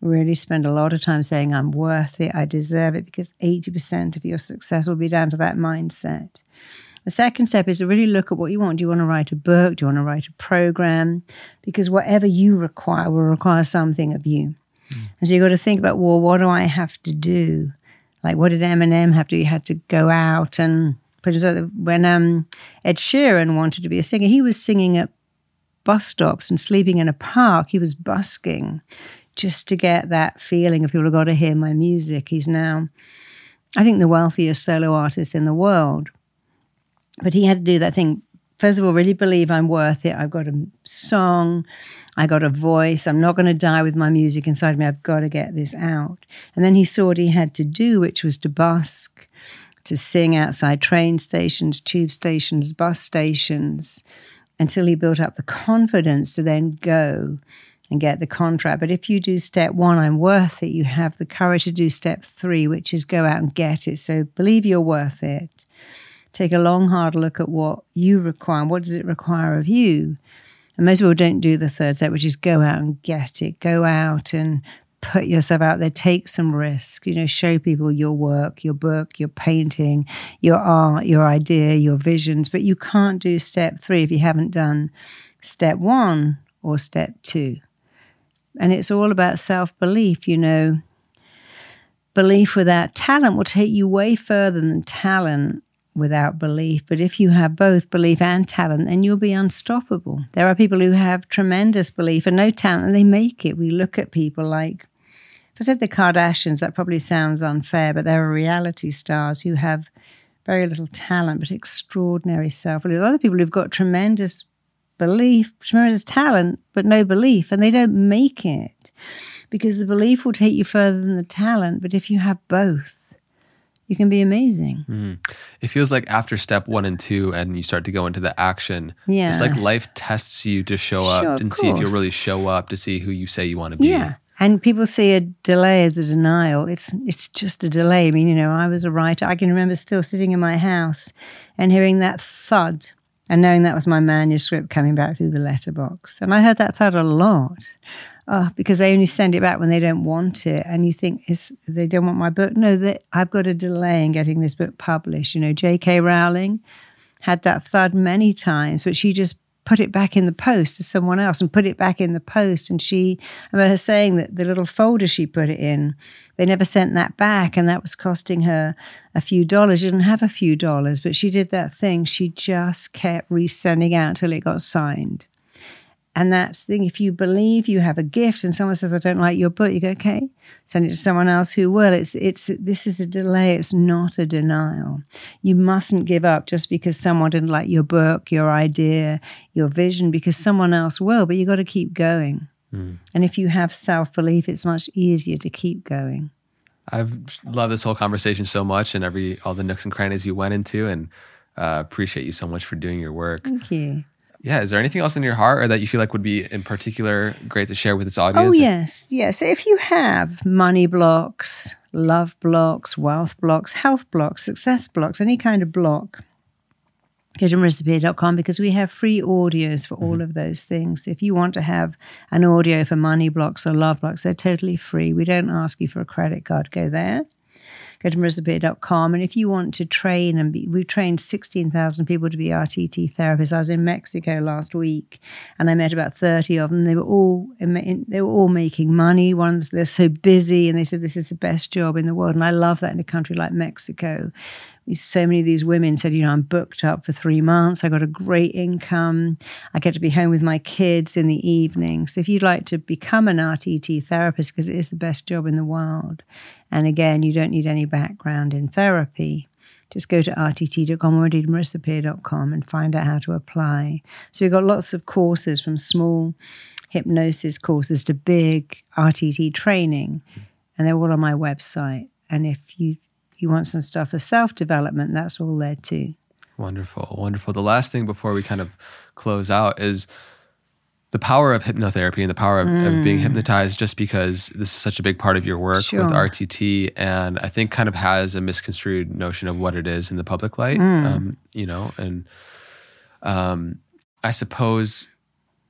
really spend a lot of time saying, I'm worth it, I deserve it, because 80% of your success will be down to that mindset. The second step is to really look at what you want. Do you want to write a book? Do you want to write a program? Because whatever you require will require something of you. Mm. And so you've got to think about, well, what do I have to do? Like, what did Eminem have to? do? He had to go out and put himself. When um, Ed Sheeran wanted to be a singer, he was singing at bus stops and sleeping in a park. He was busking just to get that feeling of people have got to hear my music. He's now, I think, the wealthiest solo artist in the world. But he had to do that thing. First of all, really believe I'm worth it. I've got a song, I got a voice. I'm not going to die with my music inside me. I've got to get this out. And then he saw what he had to do, which was to busk, to sing outside train stations, tube stations, bus stations, until he built up the confidence to then go and get the contract. But if you do step one, I'm worth it, you have the courage to do step three, which is go out and get it. So believe you're worth it take a long, hard look at what you require. What does it require of you? And most people don't do the third step, which is go out and get it. Go out and put yourself out there, take some risk, you know, show people your work, your book, your painting, your art, your idea, your visions. But you can't do step three if you haven't done step one or step two. And it's all about self belief, you know. Belief without talent will take you way further than talent without belief. But if you have both belief and talent, then you'll be unstoppable. There are people who have tremendous belief and no talent, and they make it. We look at people like, if I said the Kardashians, that probably sounds unfair, but there are reality stars who have very little talent but extraordinary self belief. Other people who've got tremendous belief, tremendous talent, but no belief, and they don't make it because the belief will take you further than the talent. But if you have both, you can be amazing. Mm. It feels like after step one and two, and you start to go into the action. Yeah, it's like life tests you to show up sure, and see if you really show up to see who you say you want to be. Yeah, And people see a delay as a denial. It's it's just a delay. I mean, you know, I was a writer. I can remember still sitting in my house and hearing that thud and knowing that was my manuscript coming back through the letterbox. And I heard that thud a lot. Oh, because they only send it back when they don't want it. And you think, is they don't want my book? No, they, I've got a delay in getting this book published. You know, J.K. Rowling had that thud many times, but she just put it back in the post to someone else and put it back in the post. And she, I remember her saying that the little folder she put it in, they never sent that back. And that was costing her a few dollars. She didn't have a few dollars, but she did that thing. She just kept resending out till it got signed. And that's the thing. If you believe you have a gift and someone says, I don't like your book, you go, okay, send it to someone else who will. It's, it's, this is a delay. It's not a denial. You mustn't give up just because someone didn't like your book, your idea, your vision, because someone else will, but you got to keep going. Mm. And if you have self belief, it's much easier to keep going. I've loved this whole conversation so much and every, all the nooks and crannies you went into and uh, appreciate you so much for doing your work. Thank you. Yeah. Is there anything else in your heart or that you feel like would be in particular great to share with this audience? Oh, yes. Yes. If you have money blocks, love blocks, wealth blocks, health blocks, success blocks, any kind of block, go to marisapeer.com because we have free audios for all mm-hmm. of those things. If you want to have an audio for money blocks or love blocks, they're totally free. We don't ask you for a credit card. Go there go to. And if you want to train and be, we've trained 16,000 people to be RTT therapists. I was in Mexico last week and I met about 30 of them. They were all, they were all making money. One they're so busy and they said, this is the best job in the world. And I love that in a country like Mexico so many of these women said, you know, I'm booked up for three months. I got a great income. I get to be home with my kids in the evening. So if you'd like to become an RTT therapist, because it is the best job in the world, and again, you don't need any background in therapy. Just go to rtt.com or indeed marisapeer.com and find out how to apply. So we've got lots of courses from small hypnosis courses to big RTT training, and they're all on my website. And if you you want some stuff for self development, that's all there too. Wonderful, wonderful. The last thing before we kind of close out is the power of hypnotherapy and the power of, mm. of, being mm. hypnotized just because this is such a big part of your work sure. with RTT and I think kind of has a misconstrued notion of what it is in the public light, mm. um, you know, and um, I suppose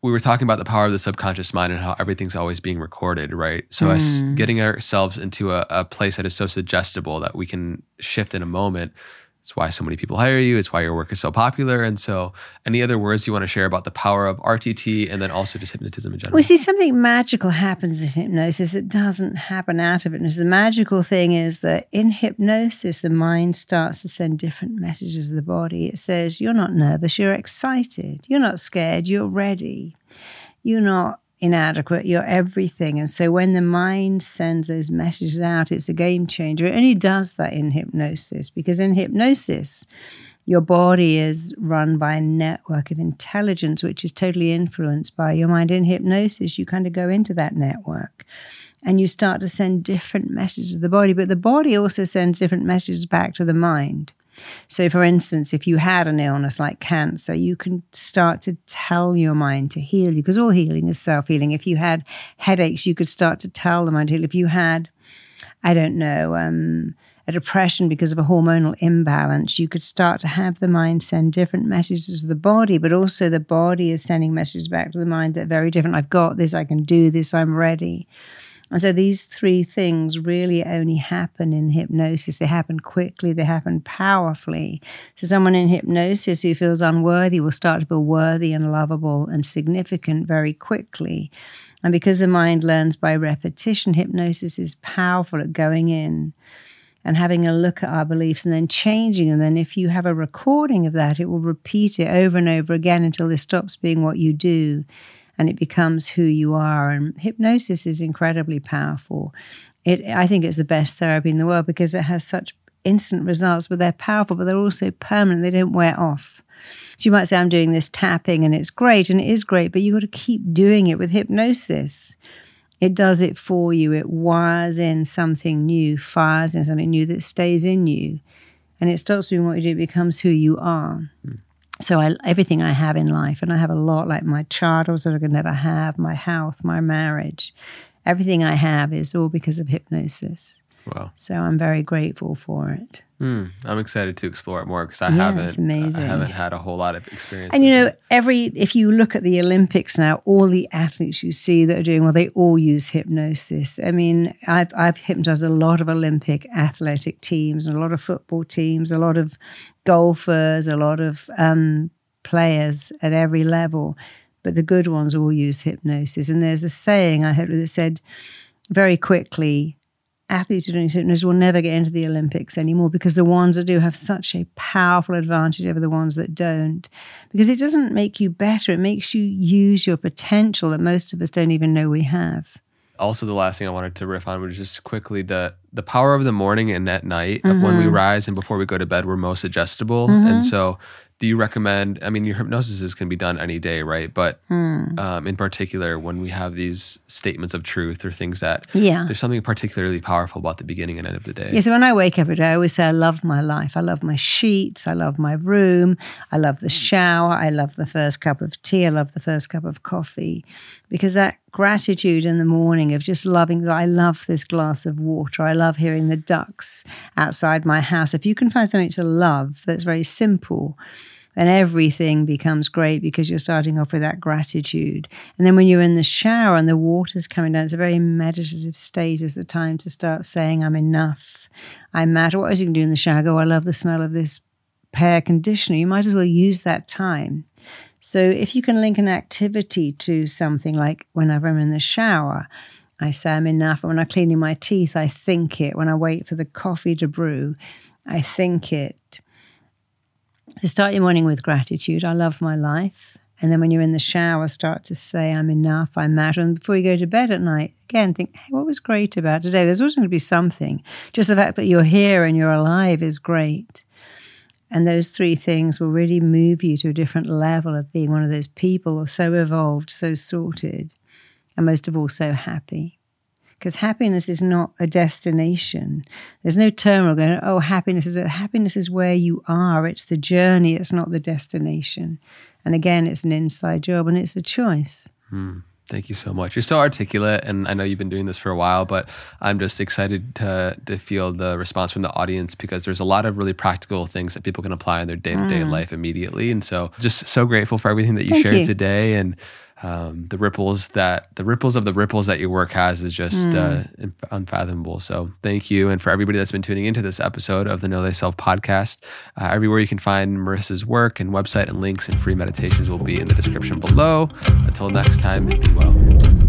we were talking about the power of the subconscious mind and how everything's always being recorded, right? So mm. us getting ourselves into a, a, place that is so suggestible that we can shift in a moment. It's why so many people hire you. It's why your work is so popular. And so, any other words you want to share about the power of RTT and then also just hypnotism in general? We see something magical happens in hypnosis. It doesn't happen out of hypnosis. The magical thing is that in hypnosis, the mind starts to send different messages to the body. It says, You're not nervous, you're excited. You're not scared, you're ready. You're not inadequate, you're everything. And so when the mind sends those messages out, it's a game changer. It only does that in hypnosis because in hypnosis, your body is run by a network of intelligence, which is totally influenced by your mind. In hypnosis, you kind of go into that network and you start to send different messages to the body, but the body also sends different messages back to the mind. So, for instance, if you had an illness like cancer, you can start to tell your mind to heal you because all healing is self healing. If you had headaches, you could start to tell the mind to heal. If you had, I don't know, um, a depression because of a hormonal imbalance, you could start to have the mind send different messages to the body, but also the body is sending messages back to the mind that are very different. I've got this, I can do this, I'm ready. And so these three things really only happen in hypnosis. They happen quickly, they happen powerfully. So someone in hypnosis who feels unworthy will start to feel worthy and lovable and significant very quickly. And because the mind learns by repetition, hypnosis is powerful at going in and having a look at our beliefs and then changing. And then if you have a recording of that, it will repeat it over and over again until this stops being what you do and it becomes who you are. And hypnosis is incredibly powerful. It, I think it's the best therapy in the world because it has such instant results, but they're powerful, but they're also permanent. They don't wear off. So you might say, I'm doing this tapping and it's great, and it is great, but you've got to keep doing it with hypnosis. It does it for you. It wires in something new, fires in something new that stays in you. And it stops doing what you do, it becomes who you are. Mm. So I, everything I have in life, and I have a lot, like my childhood that I could never have, my health, my marriage, everything I have is all because of hypnosis. Wow. So I'm very grateful for it. Mm, I'm excited to explore it more because I Yeah, haven't. it's amazing. I haven't had a whole lot of experience. And you know, it. every if you look at the Olympics now, all the athletes you see that are doing well, they all use hypnosis. I mean, I've I've hypnotized a lot of Olympic athletic teams and a lot of football teams, a lot of golfers, a lot of um, players at every level. But the good ones all use hypnosis. And there's a saying I heard that said very quickly athletes who don't hypnosis will never get into the Olympics anymore because the ones that do have such a powerful advantage over the ones that don't. Because it doesn't make you better, it makes you use your potential that most of us don't even know we have. also the last thing I wanted to riff on was just quickly the the power of the morning and at night when Mm-hmm. we rise and before we go to bed we're most adjustable and so do you recommend i mean your hypnosis is can be done any day right but Hmm. um, in particular when we have these statements of truth or things that Yeah. there's something particularly powerful about the beginning and end of the day Yeah, so when I wake up every day, I always say I love my life. I love my sheets. I love my room. I love the shower. I love the first cup of tea. I love the first cup of coffee. Because that gratitude in the morning of just loving, that I love this glass of water. I love hearing the ducks outside my house. If you can find something to love that's very simple, then everything becomes great because you're starting off with that gratitude. And then when you're in the shower and the water's coming down, it's a very meditative state. Is the time to start saying, I'm enough. I matter. What else you can do in the shower? Go, I love the smell of this hair conditioner. You might as well use that time. So if you can link an activity to something like whenever I'm in the shower, I say I'm enough. And when I'm cleaning my teeth, I think it. When I wait for the coffee to brew, I think it. So start your morning with gratitude. I love my life. And then when you're in the shower, start to say, I'm enough, I matter. And before you go to bed at night, again, think, hey, what was great about today? There's always going to be something. Just the fact that you're here and you're alive is great. And those three things will really move you to a different level of being one of those people so evolved, so sorted, and most of all, so happy. Because happiness is not a destination. There's no terminal going, oh, happiness is happiness is where you are. It's the journey, it's not the destination. And again, it's an inside job and it's a choice. Hmm. Thank you so much. You're so articulate, and I know you've been doing this for a while, but I'm just excited to to feel the response from the audience because there's a lot of really practical things that people can apply in their day to day life immediately. And so, just so grateful for everything that you. Thank shared you. today, and um, the ripples that the ripples of the ripples that your work has is just Mm. uh, unfathomable. So, thank you, and for everybody that's been tuning into this episode of the Know Thyself podcast. Uh, everywhere you can find Marisa's work and website and links and free meditations will be in the description below. Until next time, be well.